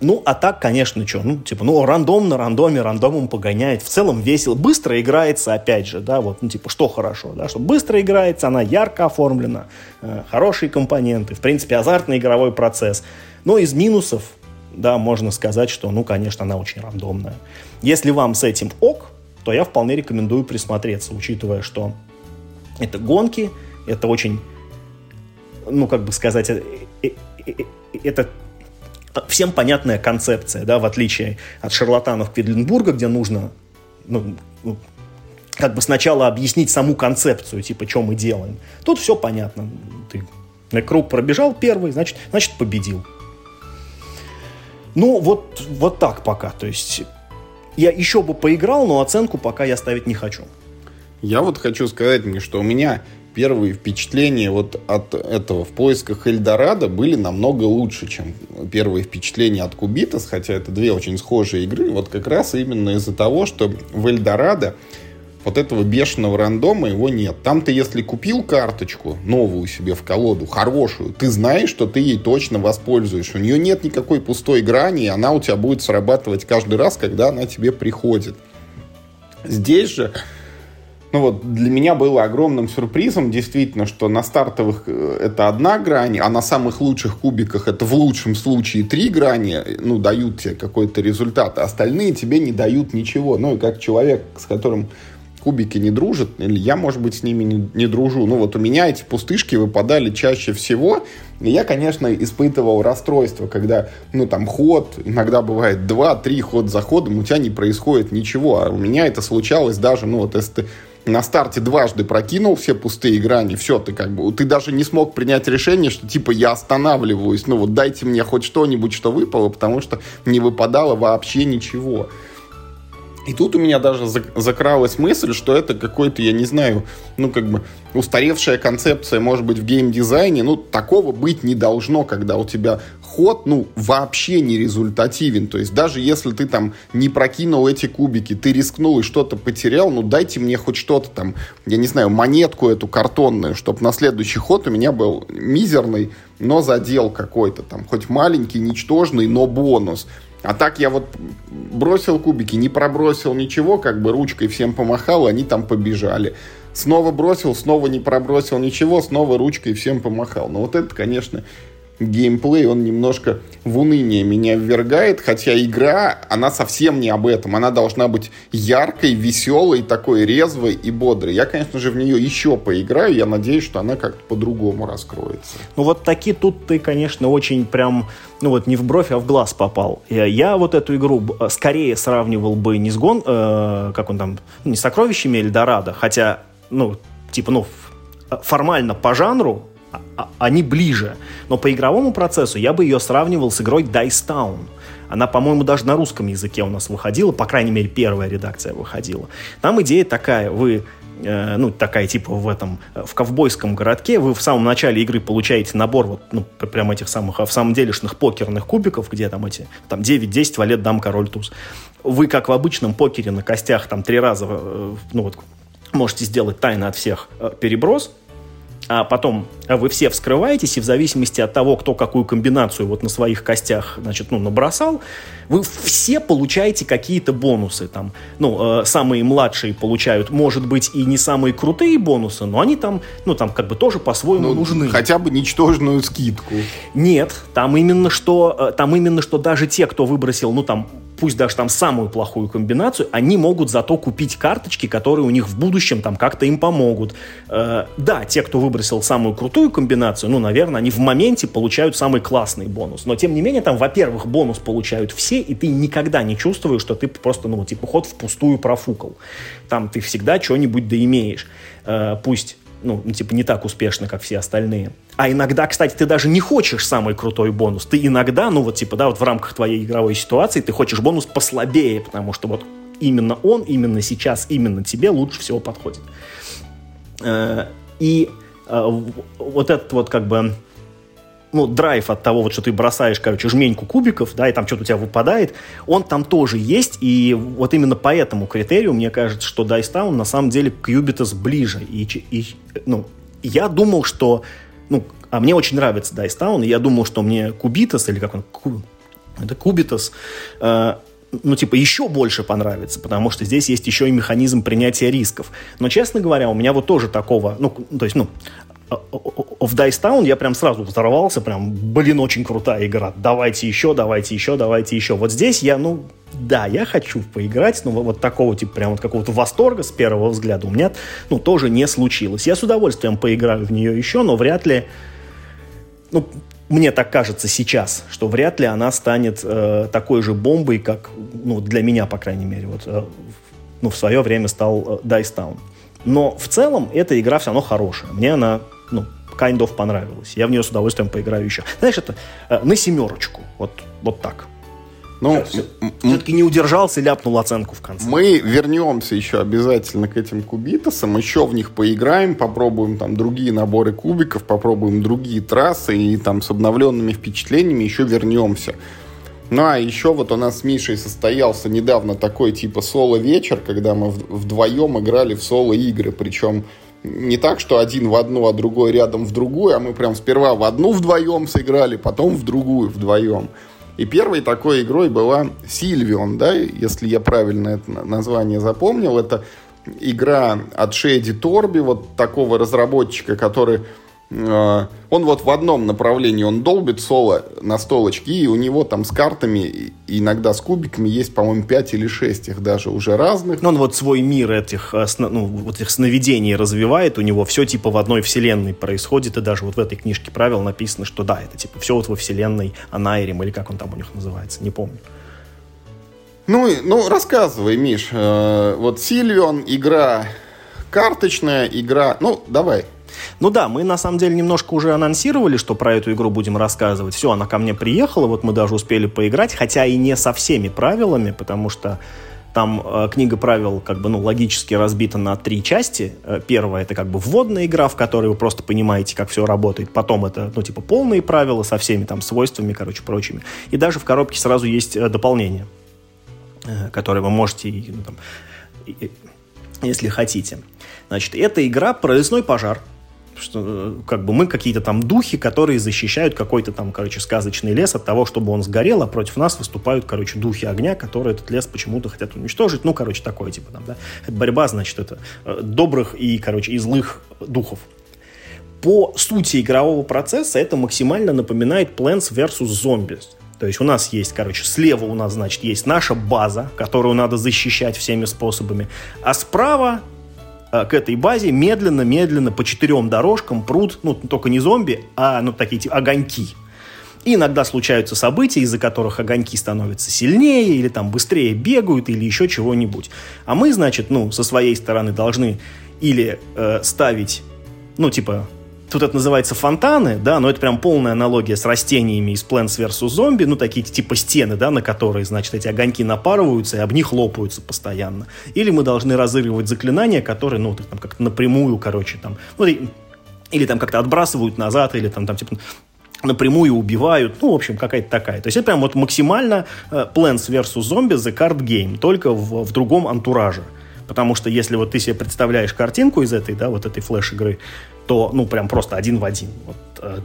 Ну, а так, конечно, что, ну, типа, ну, рандом на рандоме, рандомом погоняет. В целом весело. Быстро играется, опять же, да, вот, ну, типа, что хорошо, да, что быстро играется, она ярко оформлена, э, хорошие компоненты, в принципе, азартный игровой процесс. Но из минусов, да, можно сказать, что, ну, конечно, она очень рандомная. Если вам с этим ок, то я вполне рекомендую присмотреться, учитывая, что это гонки, это очень ну, как бы сказать, э, э, э, это всем понятная концепция, да, в отличие от шарлатанов Кведленбурга, где нужно, ну, ну, как бы сначала объяснить саму концепцию, типа, что мы делаем. Тут все понятно. Ты круг пробежал первый, значит, значит победил. Ну, вот, вот так пока. То есть я еще бы поиграл, но оценку пока я ставить не хочу. Я вот хочу сказать мне, что у меня первые впечатления вот от этого в поисках Эльдорадо были намного лучше, чем первые впечатления от Кубитас, хотя это две очень схожие игры, вот как раз именно из-за того, что в Эльдорадо вот этого бешеного рандома его нет. Там ты, если купил карточку новую себе в колоду, хорошую, ты знаешь, что ты ей точно воспользуешь. У нее нет никакой пустой грани, и она у тебя будет срабатывать каждый раз, когда она тебе приходит. Здесь же ну вот для меня было огромным сюрпризом действительно, что на стартовых э, это одна грань, а на самых лучших кубиках это в лучшем случае три грани, ну, дают тебе какой-то результат, а остальные тебе не дают ничего. Ну, и как человек, с которым кубики не дружат, или я, может быть, с ними не, не дружу. Ну, вот у меня эти пустышки выпадали чаще всего, и я, конечно, испытывал расстройство, когда, ну, там, ход, иногда бывает два-три ход за ходом, у тебя не происходит ничего, а у меня это случалось даже, ну, вот если ты на старте дважды прокинул все пустые грани, все, ты как бы, ты даже не смог принять решение, что типа я останавливаюсь, ну вот дайте мне хоть что-нибудь, что выпало, потому что не выпадало вообще ничего. И тут у меня даже закралась мысль, что это какой-то, я не знаю, ну, как бы устаревшая концепция, может быть, в геймдизайне. Ну, такого быть не должно, когда у тебя ход, ну, вообще не результативен. То есть даже если ты там не прокинул эти кубики, ты рискнул и что-то потерял, ну, дайте мне хоть что-то там, я не знаю, монетку эту картонную, чтобы на следующий ход у меня был мизерный, но задел какой-то там, хоть маленький, ничтожный, но бонус. А так я вот бросил кубики, не пробросил ничего, как бы ручкой всем помахал, они там побежали. Снова бросил, снова не пробросил ничего, снова ручкой всем помахал. Но вот это, конечно, геймплей, он немножко в уныние меня ввергает, хотя игра, она совсем не об этом. Она должна быть яркой, веселой, такой резвой и бодрой. Я, конечно же, в нее еще поиграю, я надеюсь, что она как-то по-другому раскроется. Ну вот такие тут ты, конечно, очень прям, ну вот не в бровь, а в глаз попал. Я вот эту игру скорее сравнивал бы не с гон, э, как он там, ну, не с сокровищами Эльдорадо, хотя, ну, типа, ну, формально по жанру они ближе. Но по игровому процессу я бы ее сравнивал с игрой Dice Town. Она, по-моему, даже на русском языке у нас выходила, по крайней мере, первая редакция выходила. Там идея такая, вы э, ну, такая типа в этом, в ковбойском городке, вы в самом начале игры получаете набор вот, ну, прям этих самых, в самом делешных покерных кубиков, где там эти, там 9-10, валет, дам, король, туз. Вы, как в обычном покере на костях, там три раза, э, ну вот, можете сделать тайно от всех э, переброс, а потом вы все вскрываетесь, и в зависимости от того, кто какую комбинацию вот на своих костях, значит, ну, набросал, вы все получаете какие-то бонусы. Там, ну, э, самые младшие получают, может быть, и не самые крутые бонусы, но они там, ну, там как бы тоже по-своему ну, нужны. Хотя бы ничтожную скидку. Нет, там именно что, э, там именно что даже те, кто выбросил, ну, там, пусть даже там самую плохую комбинацию, они могут зато купить карточки, которые у них в будущем там как-то им помогут. Э, да, те, кто выбросил самую крутую комбинацию, ну, наверное, они в моменте получают самый классный бонус. Но, тем не менее, там, во-первых, бонус получают все, и ты никогда не чувствуешь, что ты просто, ну, типа, ход впустую профукал. Там ты всегда что-нибудь доимеешь. Э, пусть ну, типа, не так успешно, как все остальные. А иногда, кстати, ты даже не хочешь самый крутой бонус. Ты иногда, ну, вот, типа, да, вот в рамках твоей игровой ситуации ты хочешь бонус послабее, потому что вот именно он, именно сейчас, именно тебе лучше всего подходит. Э, и э, вот этот вот, как бы, ну, драйв от того, вот, что ты бросаешь, короче, жменьку кубиков, да, и там что-то у тебя выпадает, он там тоже есть, и вот именно по этому критерию, мне кажется, что Dice Town на самом деле к Cubitos ближе, и, и ну, я думал, что, ну, а мне очень нравится Dice Town, и я думал, что мне Cubitos, или как он, Ку, это Кубитас, э, ну, типа, еще больше понравится, потому что здесь есть еще и механизм принятия рисков. Но, честно говоря, у меня вот тоже такого, ну, то есть, ну, в Dice Town я прям сразу взорвался, прям, блин, очень крутая игра, давайте еще, давайте еще, давайте еще. Вот здесь я, ну, да, я хочу поиграть, но вот такого, типа, прям вот какого-то восторга с первого взгляда у меня, ну, тоже не случилось. Я с удовольствием поиграю в нее еще, но вряд ли, ну, мне так кажется сейчас, что вряд ли она станет э, такой же бомбой, как, ну, для меня, по крайней мере, вот, э, ну, в свое время стал э, Dice Town. Но в целом эта игра все равно хорошая. Мне она, ну, kind of понравилась. Я в нее с удовольствием поиграю еще. Знаешь, это э, на семерочку. Вот, вот так. Ну, все-таки не удержался, ляпнул оценку в конце. Мы вернемся еще обязательно к этим кубитасам, еще в них поиграем, попробуем там другие наборы кубиков, попробуем другие трассы и там с обновленными впечатлениями еще вернемся. Ну, а еще вот у нас с Мишей состоялся недавно такой типа соло-вечер, когда мы вдвоем играли в соло-игры, причем не так, что один в одну, а другой рядом в другую, а мы прям сперва в одну вдвоем сыграли, потом в другую вдвоем. И первой такой игрой была Сильвион, да, если я правильно это название запомнил. Это игра от Шейди Торби, вот такого разработчика, который он вот в одном направлении, он долбит соло на столочке, и у него там с картами, иногда с кубиками есть, по-моему, 5 или 6 их даже уже разных. Но он вот свой мир этих, ну, вот этих сновидений развивает, у него все типа в одной вселенной происходит, и даже вот в этой книжке правил написано, что да, это типа все вот во вселенной Анайрим, или как он там у них называется, не помню. Ну, ну рассказывай, Миш. Э, вот Сильвион, игра карточная, игра... Ну, давай, ну да, мы на самом деле немножко уже анонсировали, что про эту игру будем рассказывать. Все, она ко мне приехала, вот мы даже успели поиграть, хотя и не со всеми правилами, потому что там э, книга правил как бы ну логически разбита на три части. Э, первая это как бы вводная игра, в которой вы просто понимаете, как все работает. Потом это ну типа полные правила со всеми там свойствами, короче, прочими. И даже в коробке сразу есть э, дополнение, э, которое вы можете, ну, там, если хотите. Значит, это игра про лесной пожар что как бы мы какие-то там духи, которые защищают какой-то там, короче, сказочный лес от того, чтобы он сгорел, а против нас выступают, короче, духи огня, которые этот лес почему-то хотят уничтожить. Ну, короче, такое типа там, да. Это борьба, значит, это э, добрых и, короче, и злых духов. По сути игрового процесса это максимально напоминает Plants vs. Zombies. То есть у нас есть, короче, слева у нас, значит, есть наша база, которую надо защищать всеми способами, а справа к этой базе медленно-медленно по четырем дорожкам прут, ну, только не зомби, а, ну, такие типа огоньки. И иногда случаются события, из-за которых огоньки становятся сильнее, или там быстрее бегают, или еще чего-нибудь. А мы, значит, ну, со своей стороны должны или э, ставить, ну, типа, Тут это называется фонтаны, да, но это прям полная аналогия с растениями из Plants vs. Zombie, ну, такие типа стены, да, на которые, значит, эти огоньки напарываются и об них лопаются постоянно. Или мы должны разыгрывать заклинания, которые, ну, там как-то напрямую, короче, там, ну, или там как-то отбрасывают назад, или там, там типа, напрямую убивают, ну, в общем, какая-то такая. То есть это прям вот максимально uh, Plants vs. Zombie The Card Game, только в, в другом антураже. Потому что если вот ты себе представляешь картинку из этой, да, вот этой флеш-игры, то, ну, прям просто один в один. Вот, э,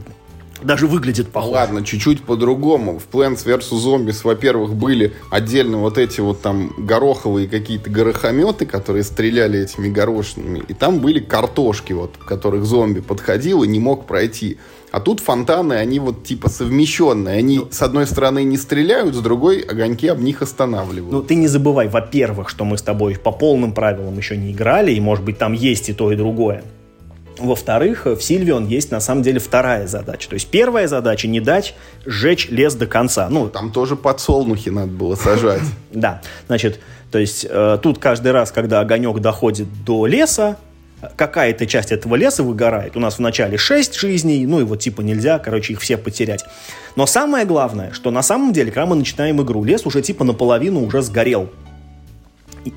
даже выглядит похоже. Ладно, чуть-чуть по-другому. В Plants vs. Zombies, во-первых, были отдельно вот эти вот там гороховые какие-то горохометы, которые стреляли этими горошинами. И там были картошки, вот, которых зомби подходил и не мог пройти. А тут фонтаны, они вот типа совмещенные. Они ну, с одной стороны не стреляют, с другой огоньки об них останавливают. Ну ты не забывай, во-первых, что мы с тобой по полным правилам еще не играли, и может быть там есть и то, и другое. Во-вторых, в Сильвион есть на самом деле вторая задача. То есть первая задача не дать сжечь лес до конца. Ну, там тоже подсолнухи надо было сажать. Да, значит, то есть э, тут каждый раз, когда огонек доходит до леса, какая-то часть этого леса выгорает. У нас вначале 6 жизней, ну и вот типа нельзя, короче, их все потерять. Но самое главное, что на самом деле, когда мы начинаем игру, лес уже типа наполовину уже сгорел.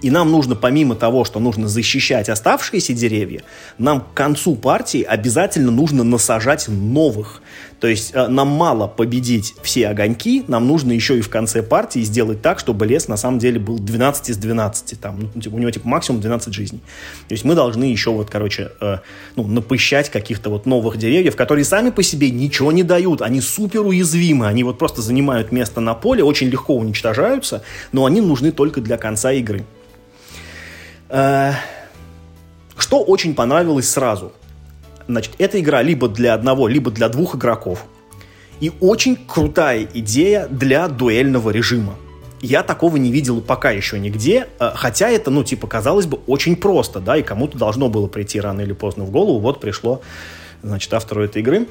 И нам нужно, помимо того, что нужно защищать оставшиеся деревья, нам к концу партии обязательно нужно насажать новых. То есть э, нам мало победить все огоньки, нам нужно еще и в конце партии сделать так, чтобы лес на самом деле был 12 из 12. Там, ну, типа, у него типа максимум 12 жизней. То есть мы должны еще вот, короче, э, ну, напыщать каких-то вот новых деревьев, которые сами по себе ничего не дают. Они супер уязвимы, они вот просто занимают место на поле, очень легко уничтожаются, но они нужны только для конца игры. Э, что очень понравилось сразу? Значит, эта игра либо для одного, либо для двух игроков. И очень крутая идея для дуэльного режима. Я такого не видел пока еще нигде, э, хотя это, ну, типа, казалось бы, очень просто, да, и кому-то должно было прийти рано или поздно в голову, вот пришло, значит, автору этой игры.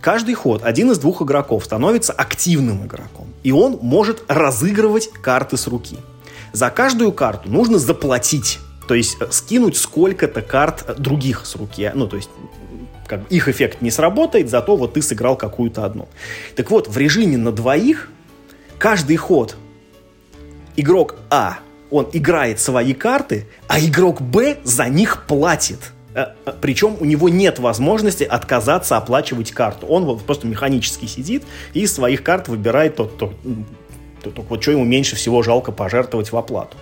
Каждый ход один из двух игроков становится активным игроком, и он может разыгрывать карты с руки – за каждую карту нужно заплатить. То есть э, скинуть сколько-то карт других с руки. Ну, то есть как, их эффект не сработает, зато вот ты сыграл какую-то одну. Так вот, в режиме на двоих каждый ход игрок А, он играет свои карты, а игрок Б за них платит. Э, э, Причем у него нет возможности отказаться оплачивать карту. Он вот просто механически сидит и из своих карт выбирает тот, тот то, вот что ему меньше всего жалко пожертвовать в оплату.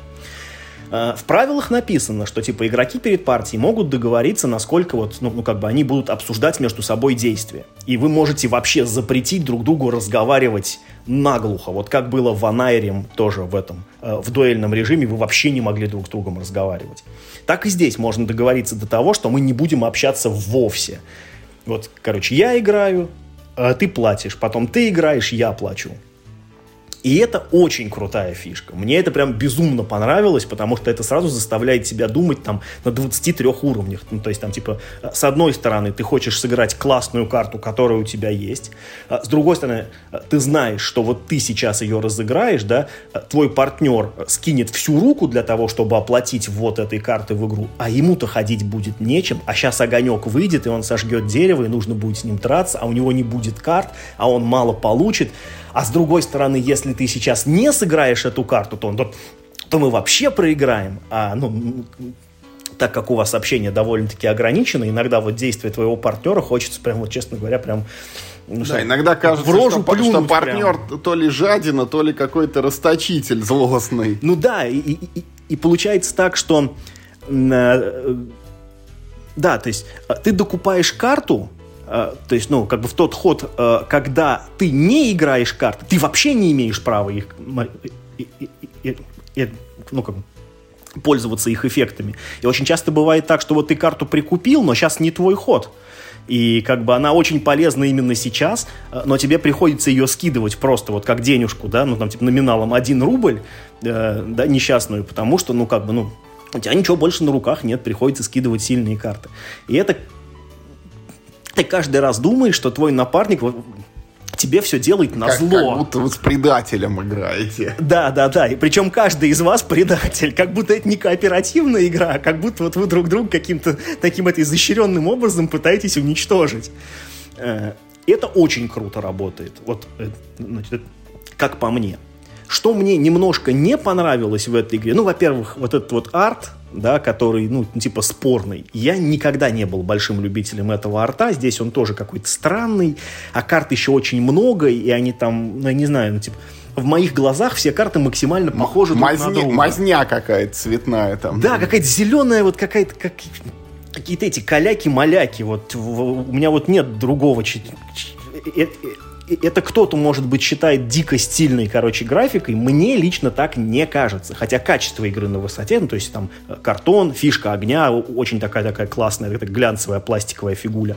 Э, в правилах написано, что типа игроки перед партией могут договориться, насколько вот, ну, ну как бы они будут обсуждать между собой действия. И вы можете вообще запретить друг другу разговаривать наглухо. Вот как было в Анайрем тоже в этом, э, в дуэльном режиме, вы вообще не могли друг с другом разговаривать. Так и здесь можно договориться до того, что мы не будем общаться вовсе. Вот, короче, я играю, а ты платишь, потом ты играешь, я плачу. И это очень крутая фишка. Мне это прям безумно понравилось, потому что это сразу заставляет тебя думать там на 23 уровнях. Ну, то есть там типа с одной стороны ты хочешь сыграть классную карту, которая у тебя есть, а с другой стороны ты знаешь, что вот ты сейчас ее разыграешь, да, твой партнер скинет всю руку для того, чтобы оплатить вот этой карты в игру, а ему-то ходить будет нечем, а сейчас огонек выйдет, и он сожгет дерево, и нужно будет с ним драться, а у него не будет карт, а он мало получит, а с другой стороны, если ты сейчас не сыграешь эту карту, то, то, то мы вообще проиграем. А, ну, так как у вас общение довольно-таки ограничено, иногда вот действие твоего партнера хочется прям, вот честно говоря, прям ну, да, иногда кажется, в рожу что, что партнер прям. то ли жадина, то ли какой-то расточитель злостный. Ну да, и, и, и получается так, что э, да, то есть э, ты докупаешь карту, Э, то есть, ну, как бы в тот ход, э, когда ты не играешь карты, ты вообще не имеешь права их, ну, как пользоваться их эффектами. И очень часто бывает так, что вот ты карту прикупил, но сейчас не твой ход. И как бы она очень полезна именно сейчас, э, но тебе приходится ее скидывать просто вот как денежку, да, ну там типа номиналом 1 рубль, э, да, несчастную, потому что, ну как бы, ну, у тебя ничего больше на руках нет, приходится скидывать сильные карты. И это ты каждый раз думаешь, что твой напарник тебе все делает на как, зло. Как будто вы с предателем играете. Да, да, да. И причем каждый из вас предатель. Как будто это не кооперативная игра, а как будто вот вы друг друга каким-то таким это изощренным образом пытаетесь уничтожить. Э, это очень круто работает. Вот, э, значит, как по мне. Что мне немножко не понравилось в этой игре, ну, во-первых, вот этот вот арт, да, который, ну, типа спорный. Я никогда не был большим любителем этого арта. Здесь он тоже какой-то странный, а карт еще очень много, и они там, ну, я не знаю, ну, типа, в моих глазах все карты максимально похожи друг на друга. Мазня какая-то цветная там. Да, какая-то зеленая, вот какая-то, как, какие-то эти каляки-маляки. Вот у меня вот нет другого э, э, это кто-то, может быть, считает дико стильной, короче, графикой. Мне лично так не кажется. Хотя качество игры на высоте, ну, то есть там э, картон, фишка огня, очень такая-такая классная, это глянцевая пластиковая фигуля.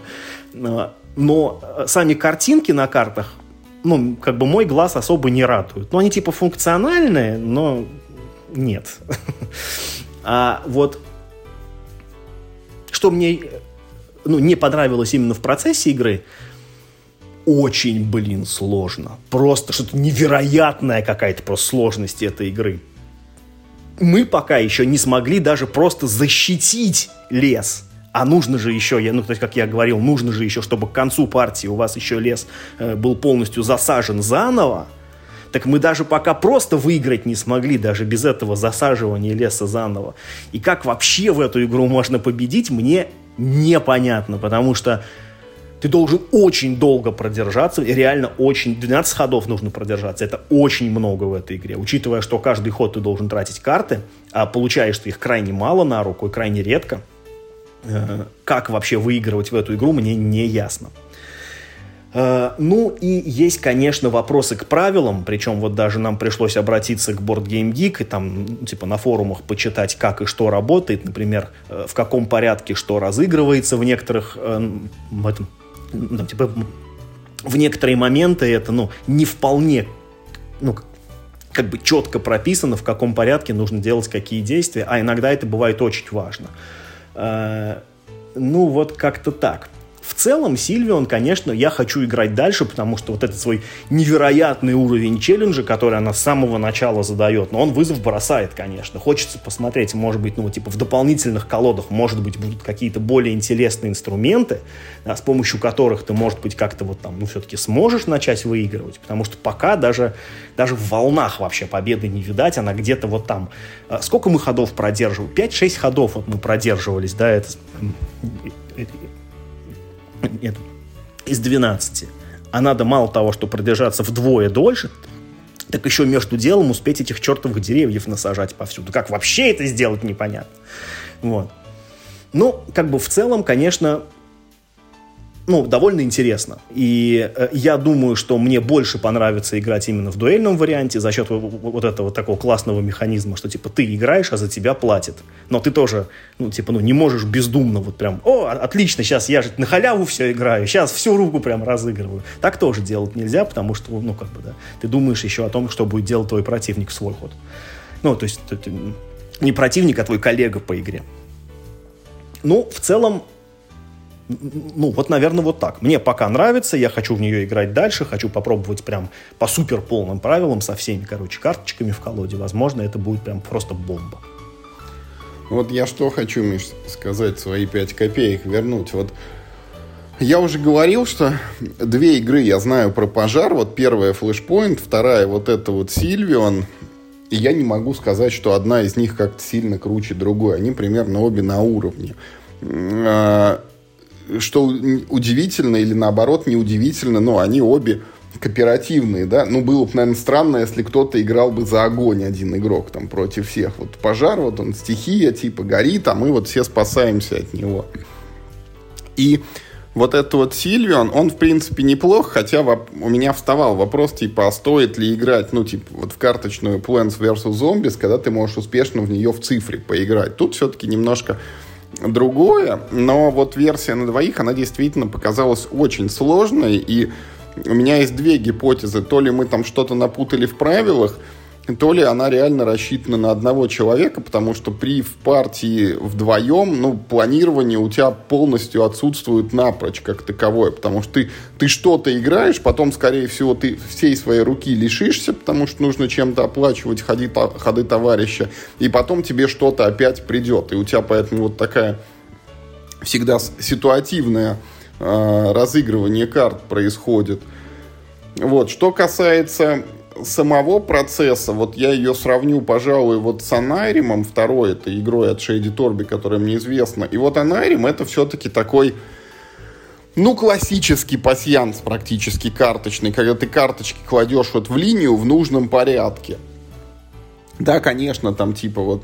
Э, но э, сами картинки на картах, ну, как бы мой глаз особо не радуют. Ну, они типа функциональные, но нет. А вот что мне ну, не понравилось именно в процессе игры – очень, блин, сложно. Просто что-то невероятная какая-то просто сложность этой игры. мы пока еще не смогли даже просто защитить лес. А нужно же еще, я, ну, то есть, как я говорил, нужно же еще, чтобы к концу партии у вас еще лес э, был полностью засажен заново. Так мы даже пока просто выиграть не смогли, даже без этого засаживания леса заново. И как вообще в эту игру можно победить, мне непонятно, потому что ты должен очень долго продержаться, реально очень, 12 ходов нужно продержаться, это очень много в этой игре, учитывая, что каждый ход ты должен тратить карты, а получаешь ты их крайне мало на руку и крайне редко, Э, как вообще выигрывать в эту игру, мне не ясно. Э, ну и есть, конечно, вопросы к правилам, причем вот даже нам пришлось обратиться к Board Game Geek и там, ну, типа, на форумах почитать, как и что работает, например, э, в каком порядке что разыгрывается в некоторых, в этом, ну, типа, в некоторые моменты это, ну, не вполне, ну, как бы четко прописано, в каком порядке нужно делать какие действия, а иногда это бывает очень важно. Э, ну, вот как-то так. В целом, Сильвион, конечно, я хочу играть дальше, потому что вот этот свой невероятный уровень челленджа, который она с самого начала задает, но он вызов бросает, конечно. Хочется посмотреть, может быть, ну, типа в дополнительных колодах, может быть, будут какие-то более интересные инструменты, да, с помощью которых ты, может быть, как-то вот там, ну, все-таки сможешь начать выигрывать, потому что пока даже, даже в волнах вообще победы не видать, она где-то вот там. А сколько мы ходов продерживали? 5-6 ходов вот мы продерживались, да, это нет, из 12. А надо мало того, что продержаться вдвое дольше, так еще между делом успеть этих чертовых деревьев насажать повсюду. Как вообще это сделать, непонятно. Вот. Ну, как бы в целом, конечно, ну, довольно интересно. И э, я думаю, что мне больше понравится играть именно в дуэльном варианте за счет вот этого такого классного механизма, что, типа, ты играешь, а за тебя платят. Но ты тоже, ну, типа, ну, не можешь бездумно вот прям, о, отлично, сейчас я же на халяву все играю, сейчас всю руку прям разыгрываю. Так тоже делать нельзя, потому что, ну, как бы, да, ты думаешь еще о том, что будет делать твой противник в свой ход. Ну, то есть, ты, не противник, а твой коллега по игре. Ну, в целом, ну, вот, наверное, вот так. Мне пока нравится, я хочу в нее играть дальше, хочу попробовать прям по супер полным правилам со всеми, короче, карточками в колоде. Возможно, это будет прям просто бомба. Вот я что хочу, Миш, сказать, свои пять копеек вернуть. Вот я уже говорил, что две игры я знаю про пожар. Вот первая Flashpoint, вторая вот это вот Сильвион. И я не могу сказать, что одна из них как-то сильно круче другой. Они примерно обе на уровне а, что удивительно или наоборот неудивительно, но они обе кооперативные, да, ну, было бы, наверное, странно, если кто-то играл бы за огонь один игрок там против всех. Вот пожар, вот он, стихия, типа, горит, а мы вот все спасаемся от него. И вот этот вот Сильвион, он, в принципе, неплох, хотя у меня вставал вопрос, типа, а стоит ли играть, ну, типа, вот в карточную Plants vs. Zombies, когда ты можешь успешно в нее в цифре поиграть. Тут все-таки немножко другое, но вот версия на двоих, она действительно показалась очень сложной, и у меня есть две гипотезы. То ли мы там что-то напутали в правилах, то ли она реально рассчитана на одного человека, потому что при в партии вдвоем, ну, планирование у тебя полностью отсутствует напрочь как таковое, потому что ты, ты что-то играешь, потом, скорее всего, ты всей своей руки лишишься, потому что нужно чем-то оплачивать ходы, ходы товарища, и потом тебе что-то опять придет, и у тебя поэтому вот такая всегда ситуативное э, разыгрывание карт происходит. Вот, что касается самого процесса, вот я ее сравню, пожалуй, вот с Анайримом, второй это игрой от Шейди Торби, которая мне известна. И вот Анайрим это все-таки такой, ну, классический пасьянс практически карточный, когда ты карточки кладешь вот в линию в нужном порядке. Да, конечно, там типа вот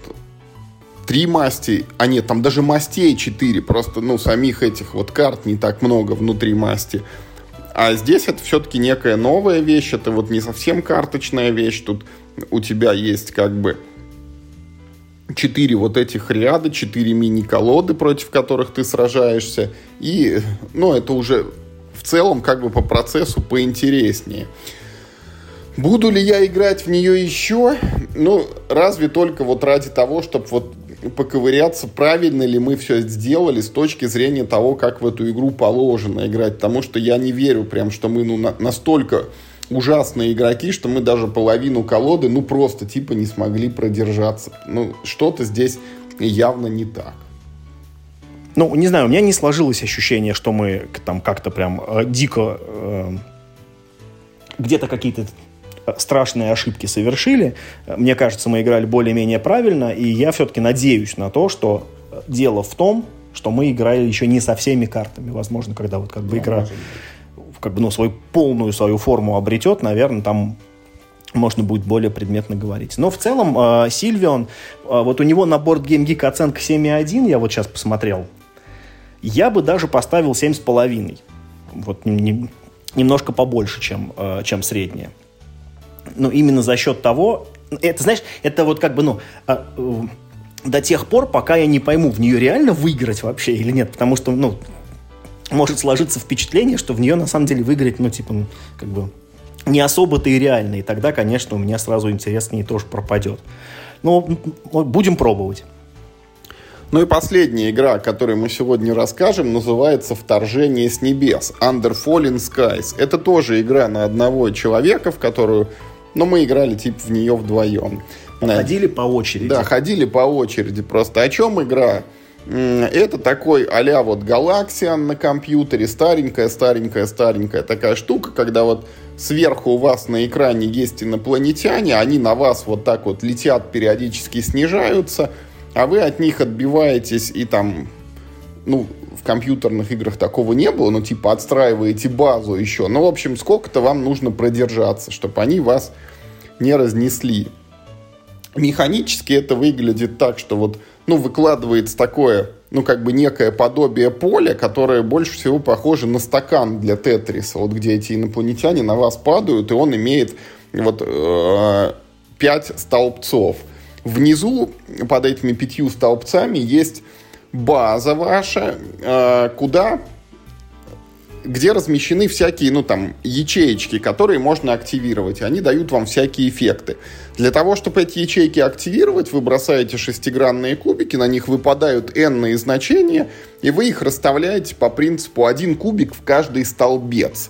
три масти, а нет, там даже мастей четыре, просто, ну, самих этих вот карт не так много внутри масти. А здесь это все-таки некая новая вещь, это вот не совсем карточная вещь, тут у тебя есть как бы четыре вот этих ряда, четыре мини-колоды, против которых ты сражаешься, и, ну, это уже в целом как бы по процессу поинтереснее. Буду ли я играть в нее еще? Ну, разве только вот ради того, чтобы вот поковыряться, правильно ли мы все сделали с точки зрения того, как в эту игру положено играть. Потому что я не верю прям, что мы ну, на, настолько ужасные игроки, что мы даже половину колоды, ну, просто типа не смогли продержаться. Ну, что-то здесь явно не так. Ну, не знаю, у меня не сложилось ощущение, что мы там как-то прям э, дико э, где-то какие-то страшные ошибки совершили. Мне кажется, мы играли более-менее правильно, и я все-таки надеюсь на то, что дело в том, что мы играли еще не со всеми картами. Возможно, когда вот как бы да, игра как бы, ну, свою полную свою форму обретет, наверное, там можно будет более предметно говорить. Но в целом э, Сильвион, э, вот у него на борт Game Geek оценка 7,1, я вот сейчас посмотрел. Я бы даже поставил 7,5. Вот не, немножко побольше, чем, э, чем средняя. Ну, именно за счет того... Это, знаешь, это вот как бы, ну... Э, э, до тех пор, пока я не пойму, в нее реально выиграть вообще или нет. Потому что, ну, может сложиться впечатление, что в нее на самом деле выиграть, ну, типа, ну, как бы не особо-то и реально. И тогда, конечно, у меня сразу интерес к ней тоже пропадет. Но будем пробовать. Ну и последняя игра, о которой мы сегодня расскажем, называется «Вторжение с небес» Under Fallen Skies. Это тоже игра на одного человека, в которую... Ну, мы играли типа в нее вдвоем. Ходили по очереди. Да, ходили по очереди. Просто о чем игра? Это такой а вот Галаксиан на компьютере, старенькая, старенькая, старенькая такая штука, когда вот сверху у вас на экране есть инопланетяне, они на вас вот так вот летят, периодически снижаются, а вы от них отбиваетесь и там, ну, в компьютерных играх такого не было, но типа отстраиваете базу еще. Ну, в общем, сколько-то вам нужно продержаться, чтобы они вас не разнесли. Механически это выглядит так, что вот ну, выкладывается такое, ну, как бы некое подобие поля, которое больше всего похоже на стакан для тетриса, вот где эти инопланетяне на вас падают, и он имеет вот э, пять столбцов. Внизу под этими пятью столбцами есть база ваша, э, куда где размещены всякие, ну, там, ячеечки, которые можно активировать. Они дают вам всякие эффекты. Для того, чтобы эти ячейки активировать, вы бросаете шестигранные кубики, на них выпадают n значения, и вы их расставляете по принципу один кубик в каждый столбец.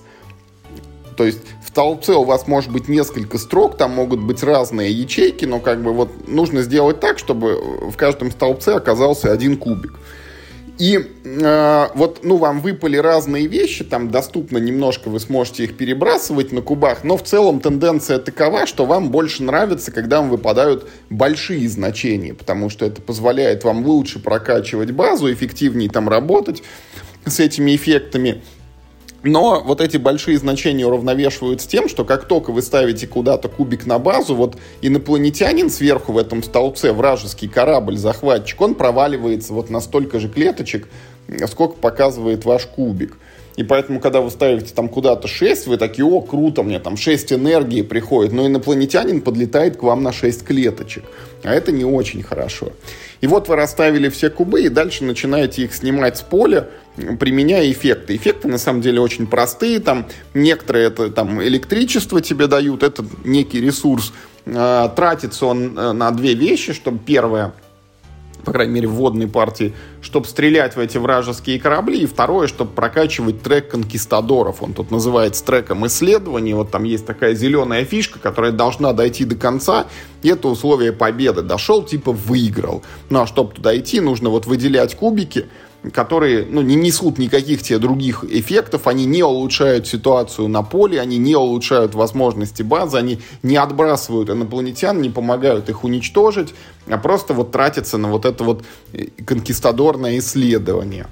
То есть в столбце у вас может быть несколько строк, там могут быть разные ячейки, но как бы вот нужно сделать так, чтобы в каждом столбце оказался один кубик. И э, вот, ну, вам выпали разные вещи, там доступно немножко, вы сможете их перебрасывать на кубах, но в целом тенденция такова, что вам больше нравится, когда вам выпадают большие значения, потому что это позволяет вам лучше прокачивать базу, эффективнее там работать с этими эффектами. Но вот эти большие значения уравновешивают с тем, что как только вы ставите куда-то кубик на базу, вот инопланетянин сверху в этом столбце, вражеский корабль, захватчик, он проваливается вот на столько же клеточек, сколько показывает ваш кубик. И поэтому, когда вы ставите там куда-то 6, вы такие, о, круто, мне там 6 энергии приходит. Но инопланетянин подлетает к вам на 6 клеточек. А это не очень хорошо. И вот вы расставили все кубы, и дальше начинаете их снимать с поля, применяя эффекты. Эффекты на самом деле очень простые. Там некоторые это там электричество тебе дают, это некий ресурс. Э, тратится он э, на две вещи, чтобы первое по крайней мере, в водной партии, чтобы стрелять в эти вражеские корабли, и второе, чтобы прокачивать трек конкистадоров. Он тут называется треком исследований. Вот там есть такая зеленая фишка, которая должна дойти до конца, и это условие победы. Дошел, типа выиграл. Ну а чтобы туда идти, нужно вот выделять кубики, которые ну, не несут никаких тебе других эффектов, они не улучшают ситуацию на поле, они не улучшают возможности базы, они не отбрасывают инопланетян, не помогают их уничтожить, а просто вот тратятся на вот это вот э, конкистадорное исследование.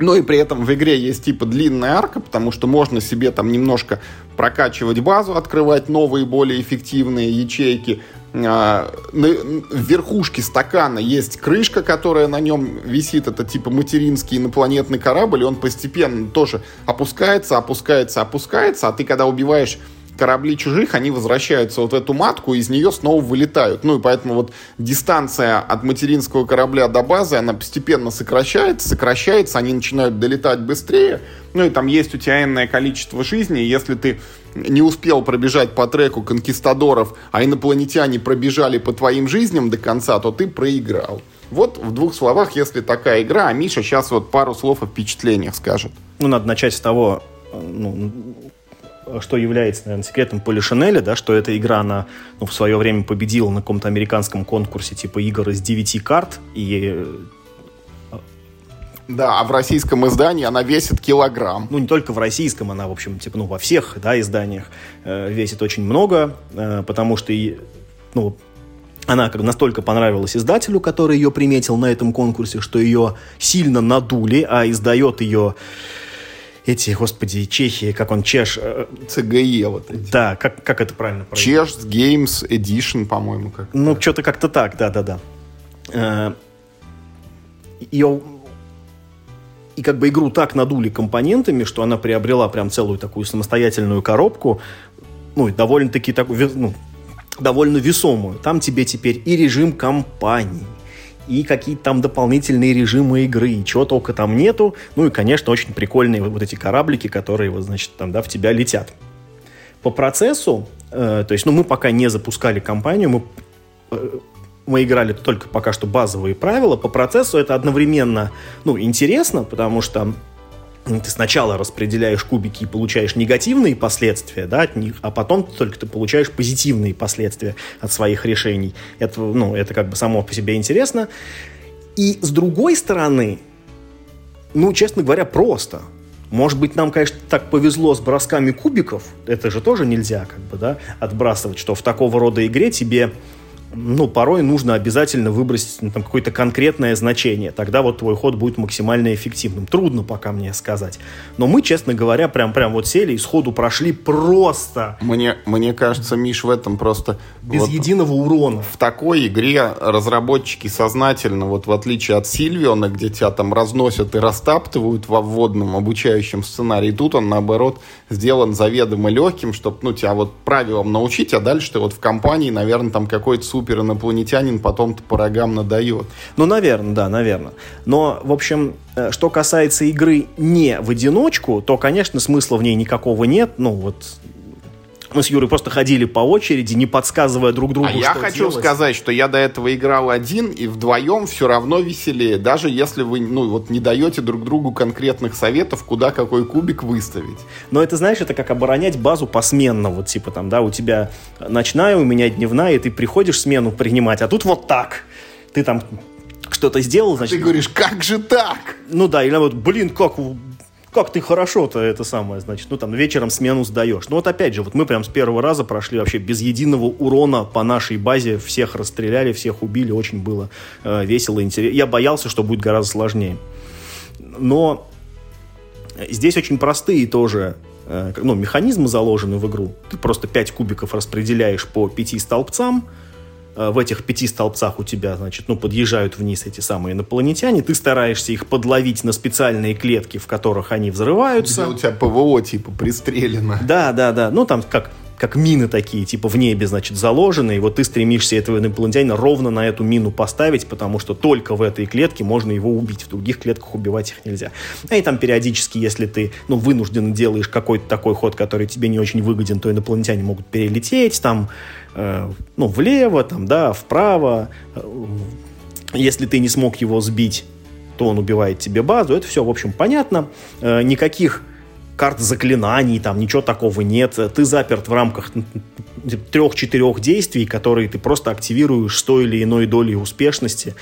Ну и при этом в игре есть типа длинная арка, потому что можно себе там немножко прокачивать базу, открывать новые, более эффективные ячейки. А, в верхушке стакана есть крышка, которая на нем висит. Это типа материнский инопланетный корабль, и он постепенно тоже опускается, опускается, опускается. А ты когда убиваешь корабли чужих, они возвращаются вот в эту матку, и из нее снова вылетают. Ну и поэтому вот дистанция от материнского корабля до базы, она постепенно сокращается, сокращается, они начинают долетать быстрее. Ну и там есть у тебя энное количество жизней, если ты не успел пробежать по треку конкистадоров, а инопланетяне пробежали по твоим жизням до конца, то ты проиграл. Вот в двух словах, если такая игра, а Миша сейчас вот пару слов о впечатлениях скажет. Ну, надо начать с того, ну, что является, наверное, секретом Полишинеля, да, что эта игра, она ну, в свое время победила на каком-то американском конкурсе типа игр из 9 карт, и да, а в российском издании она весит килограмм. Ну, не только в российском, она, в общем, типа, ну, во всех, да, изданиях э, весит очень много, э, потому что, и, ну, она как настолько понравилась издателю, который ее приметил на этом конкурсе, что ее сильно надули, а издает ее эти, господи, Чехии, как он, Чеш... Э, ЦГЕ вот эти. Да, как, как это правильно? Чеш Games Edition, по-моему. Как ну, что-то как-то так, да-да-да. Э, ее и как бы игру так надули компонентами, что она приобрела прям целую такую самостоятельную коробку, ну, довольно-таки такую, ну, довольно весомую. Там тебе теперь и режим кампании, и какие-то там дополнительные режимы игры, и чего только там нету. Ну и, конечно, очень прикольные вот эти кораблики, которые, вот, значит, там, да, в тебя летят. По процессу, э, то есть, ну, мы пока не запускали кампанию, мы э, мы играли только пока что базовые правила. По процессу это одновременно ну, интересно, потому что ты сначала распределяешь кубики и получаешь негативные последствия да, от них, а потом только ты получаешь позитивные последствия от своих решений. Это, ну, это как бы само по себе интересно. И с другой стороны, ну, честно говоря, просто. Может быть, нам, конечно, так повезло с бросками кубиков, это же тоже нельзя, как бы, да, отбрасывать, что в такого рода игре тебе ну, порой нужно обязательно выбросить ну, там, какое-то конкретное значение. Тогда вот твой ход будет максимально эффективным. Трудно пока мне сказать. Но мы, честно говоря, прям, прям вот сели и сходу прошли просто. Мне, мне кажется, Миш, в этом просто... Без вот единого урона. В такой игре разработчики сознательно, вот в отличие от Сильвиона, где тебя там разносят и растаптывают во вводном обучающем сценарии, тут он, наоборот, сделан заведомо легким, чтобы, ну, тебя вот правилам научить, а дальше ты вот в компании, наверное, там какой-то супер инопланетянин потом-то по рогам надает. Ну, наверное, да, наверное. Но, в общем, э, что касается игры не в одиночку, то, конечно, смысла в ней никакого нет. Ну, вот мы с Юрой просто ходили по очереди, не подсказывая друг другу, а я хочу делать. сказать, что я до этого играл один, и вдвоем все равно веселее, даже если вы ну, вот, не даете друг другу конкретных советов, куда какой кубик выставить. Но это, знаешь, это как оборонять базу посменно, вот типа там, да, у тебя ночная, у меня дневная, и ты приходишь смену принимать, а тут вот так. Ты там что-то сделал, значит... Ты говоришь, как же так? Ну да, или вот, блин, как как ты хорошо-то это самое, значит, ну там вечером смену сдаешь. Ну вот опять же, вот мы прям с первого раза прошли вообще без единого урона по нашей базе, всех расстреляли, всех убили, очень было э, весело, интересно. Я боялся, что будет гораздо сложнее. Но здесь очень простые тоже э, ну, механизмы заложены в игру. Ты просто 5 кубиков распределяешь по 5 столбцам, в этих пяти столбцах у тебя, значит, ну, подъезжают вниз эти самые инопланетяне, ты стараешься их подловить на специальные клетки, в которых они взрываются. Где у тебя ПВО, типа, пристрелено. Да, да, да. Ну, там как как мины такие, типа в небе, значит, заложены, и вот ты стремишься этого инопланетянина ровно на эту мину поставить, потому что только в этой клетке можно его убить, в других клетках убивать их нельзя. А и там периодически, если ты, ну, вынужденно делаешь какой-то такой ход, который тебе не очень выгоден, то инопланетяне могут перелететь, там, Э, ну, влево, там, да, вправо. Если ты не смог его сбить, то он убивает тебе базу. Это все, в общем, понятно. Э, никаких карт заклинаний, там ничего такого нет. Ты заперт в рамках трех-четырех действий, которые ты просто активируешь с той или иной долей успешности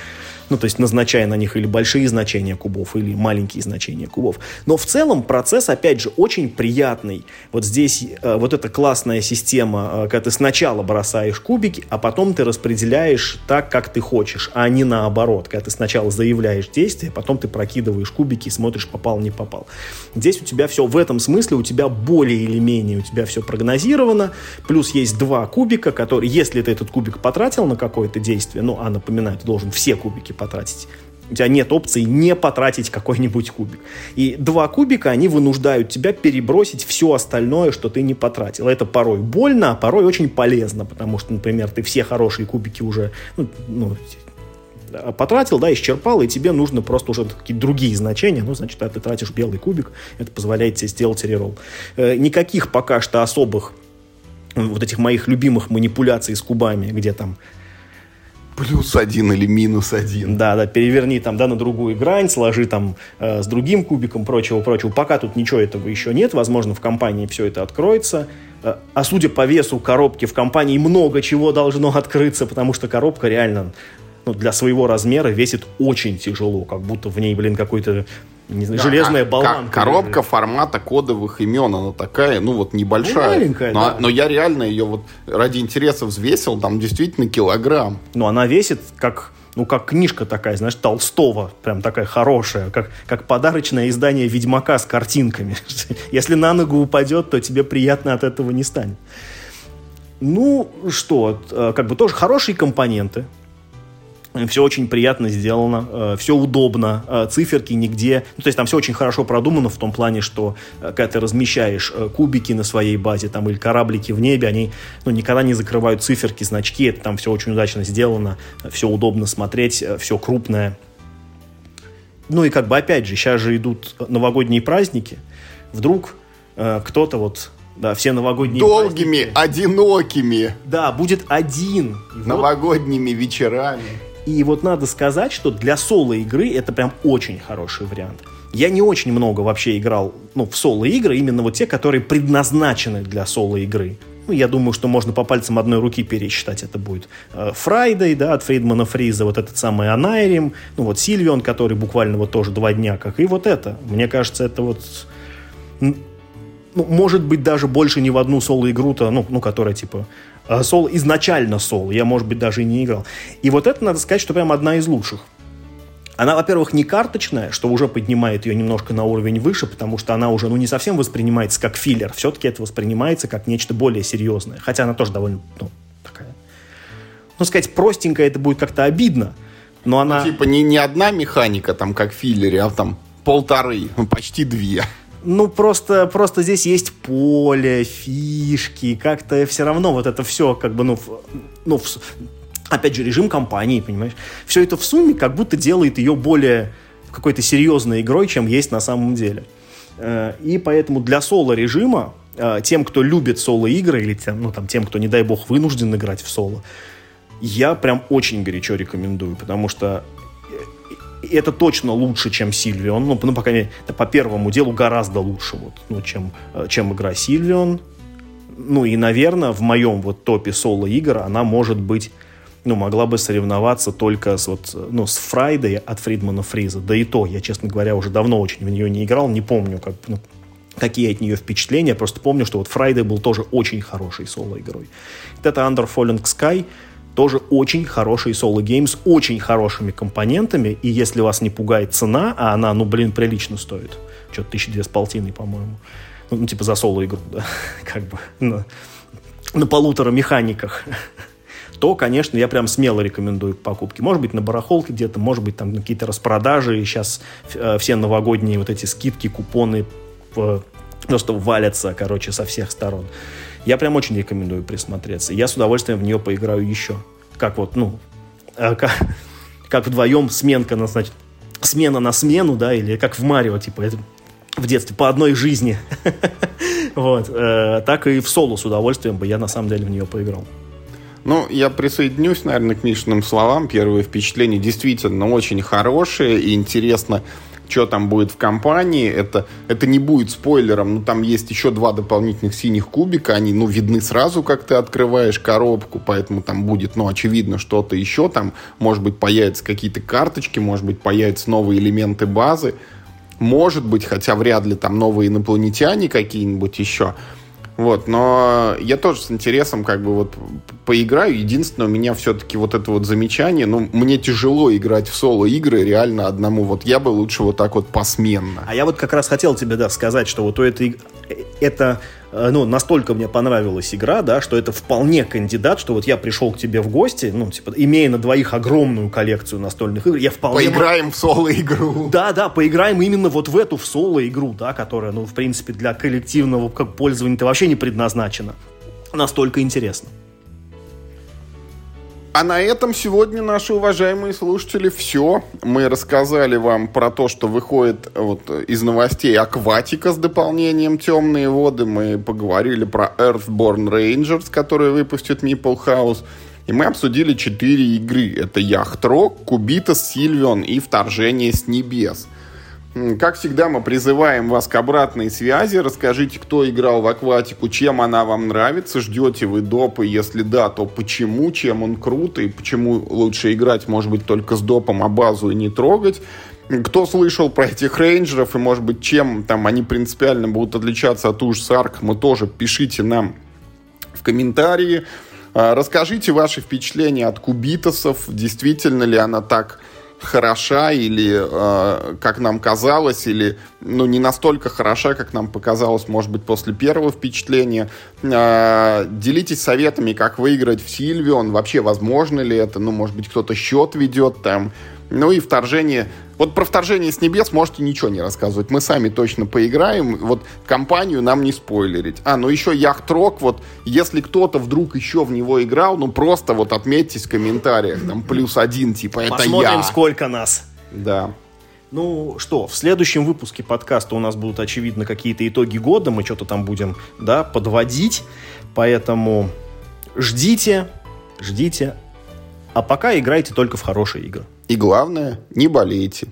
ну, то есть назначая на них или большие значения кубов, или маленькие значения кубов. Но в целом процесс, опять же, очень приятный. Вот здесь э, вот эта классная система, э, когда ты сначала бросаешь кубики, а потом ты распределяешь так, как ты хочешь, а не наоборот, когда ты сначала заявляешь действие, потом ты прокидываешь кубики и смотришь, попал, не попал. Здесь у тебя все в этом смысле, у тебя более или менее, у тебя все прогнозировано, плюс есть два кубика, которые, если ты этот кубик потратил на какое-то действие, ну, а напоминаю, ты должен все кубики потратить. У тебя нет опции не потратить какой-нибудь кубик. И два кубика, они вынуждают тебя перебросить все остальное, что ты не потратил. Это порой больно, а порой очень полезно, потому что, например, ты все хорошие кубики уже ну, ну, потратил, да, исчерпал, и тебе нужно просто уже какие-то другие значения, ну, значит, ты тратишь белый кубик, это позволяет тебе сделать реролл. Э, никаких пока что особых вот этих моих любимых манипуляций с кубами, где там Плюс один или минус один. Да, да, переверни там, да, на другую грань, сложи там э, с другим кубиком, прочего, прочего. Пока тут ничего этого еще нет, возможно, в компании все это откроется. Э, а судя по весу коробки, в компании много чего должно открыться, потому что коробка реально ну, для своего размера весит очень тяжело, как будто в ней, блин, какой-то не знаю, да, железная болванка. Коробка формата кодовых имен, она такая, ну вот небольшая. Ну, маленькая, но, да. но я реально ее вот ради интереса взвесил, там действительно килограмм. Ну, она весит как ну, как книжка такая, знаешь, Толстого, прям такая хорошая, как, как подарочное издание «Ведьмака» с картинками. Если на ногу упадет, то тебе приятно от этого не станет. Ну, что, э, как бы тоже хорошие компоненты, все очень приятно сделано, э, все удобно, э, циферки нигде. Ну, то есть там все очень хорошо продумано в том плане, что э, когда ты размещаешь кубики на своей базе там, или кораблики в небе, они ну, никогда не закрывают циферки, значки. Это там все очень удачно сделано, все удобно смотреть, все крупное. Ну и как бы опять же, сейчас же идут новогодние праздники. Вдруг кто-то вот да, все новогодние Долгими, праздники. одинокими. Да, будет один. Новогодними вот, вечерами. И вот надо сказать, что для соло-игры это прям очень хороший вариант. Я не очень много вообще играл ну, в соло-игры, именно вот те, которые предназначены для соло-игры. Ну, я думаю, что можно по пальцам одной руки пересчитать. Это будет Friday, да, от Фридмана Фриза, вот этот самый Onirim, ну, вот Sylvion, который буквально вот тоже два дня, как и вот это. Мне кажется, это вот ну, может быть, даже больше не в одну соло-игру-то, ну, ну, которая, типа, Э, соло, изначально соло, я, может быть, даже и не играл. И вот это, надо сказать, что прям одна из лучших. Она, во-первых, не карточная, что уже поднимает ее немножко на уровень выше, потому что она уже ну, не совсем воспринимается как filler. Все-таки это воспринимается как нечто более серьезное. Хотя она тоже довольно, ну, такая... Ну, сказать, простенькая это будет как-то обидно, но она... Ну, типа не, не одна механика, там, как в филлере, а там полторы, ну, почти две ну, просто, просто здесь есть поле, фишки, как-то все равно вот это все, как бы, ну, ну, в, опять же, режим компании, понимаешь? Все это в сумме как будто делает ее более какой-то серьезной игрой, чем есть на самом деле. Э, и поэтому для соло-режима, э, тем, кто любит соло-игры, или тем, ну, там, тем, кто, не дай бог, вынужден играть в соло, я прям очень горячо рекомендую, потому что это точно лучше, чем Sylvion. Ну, ну, по крайней мере, по первому делу гораздо лучше, вот, ну, чем, э, чем игра Sylvion. Ну, и, наверное, в моем вот топе соло-игр она может быть ну, могла бы соревноваться только с, вот, ну, с Фрайдой от Фридмана Фриза. Да и то, я, честно говоря, уже давно очень в нее не играл, не помню, как, ну, какие от нее впечатления, просто помню, что вот Friday был тоже очень хорошей соло-игрой. Это Under Falling Skies — тоже очень хороший соло- game с очень хорошими компонентами, и если вас не пугает цена, а она, ну, блин, прилично стоит, что-то тысячи две с полтиной, по-моему, ну, ну, типа за соло-игру, да, как бы, на, на полутора механиках, то, конечно, я прям смело рекомендую к покупке. Может быть, на барахолке где-то, может быть, там какие-то распродажи, и сейчас э, все новогодние вот эти скидки, купоны э, просто валятся, короче, со всех сторон. Я прям очень рекомендую присмотреться. Я с удовольствием в нее поиграю еще. Как вот, ну, э, как, как вдвоем сменка, на, значит, смена на смену, да, или как в Марио, типа, это в детстве, по одной жизни. вот. Э, так и в соло с удовольствием бы я, на самом деле, в нее поиграл. Ну, я присоединюсь, наверное, к Мишиным словам. Первые впечатления действительно очень хорошие и интересно что там будет в компании. Это, это не будет спойлером, но там есть еще два дополнительных синих кубика. Они, ну, видны сразу, как ты открываешь коробку, поэтому там будет, ну, очевидно, что-то еще. Там, может быть, появятся какие-то карточки, может быть, появятся новые элементы базы. Может быть, хотя вряд ли там новые инопланетяне какие-нибудь еще. Вот, но я тоже с интересом как бы вот поиграю. Единственное, у меня все-таки вот это вот замечание, ну, мне тяжело играть в соло-игры реально одному. Вот я бы лучше вот так вот посменно. А я вот как раз хотел тебе, да, сказать, что вот у этой, это Э, ну, настолько мне понравилась игра, да, что это вполне кандидат, что вот я пришел к тебе в гости, ну, типа, имея на двоих огромную коллекцию настольных игр, я вполне... Поиграем в соло-игру. Да, да, поиграем именно вот в эту в соло-игру, да, которая, ну, в принципе, для коллективного как пользования-то вообще не предназначена. Настолько интересно. А на этом сегодня, наши уважаемые слушатели, все. Мы рассказали вам про то, что выходит вот из новостей Акватика с дополнением «Темные воды». Мы поговорили про Earthborn Rangers, которые выпустят Meeple House. И мы обсудили четыре игры. Это Yacht Rock, Cubitos, Sylvion и Вторжение с небес. Как всегда, мы призываем вас к обратной связи. Расскажите, кто играл в акватику, чем она вам нравится, ждете вы допы, если да, то почему, чем он крут и почему лучше играть, может быть, только с допом, а базу и не трогать. Кто слышал про этих рейнджеров и, может быть, чем там они принципиально будут отличаться от уж Арк, мы тоже пишите нам в комментарии. А, расскажите ваши впечатления от кубитосов, действительно ли она так хороша или э, как нам казалось, или ну, не настолько хороша, как нам показалось, может быть, после первого впечатления. Э, делитесь советами, как выиграть в Сильвион, вообще возможно ли это, ну, может быть, кто-то счет ведет там, ну и вторжение. Вот про вторжение с небес можете ничего не рассказывать. Мы сами точно поиграем. Вот компанию нам не спойлерить. А, ну еще Яхтрок. Вот если кто-то вдруг еще в него играл, ну просто вот отметьтесь в комментариях. Там плюс один, типа, это Посмотрим, я. сколько нас. Да. Ну что, в следующем выпуске подкаста у нас будут, очевидно, какие-то итоги года. Мы что-то там будем, да, подводить. Поэтому ждите, ждите. А пока играйте только в хорошие игры. И главное, не болейте.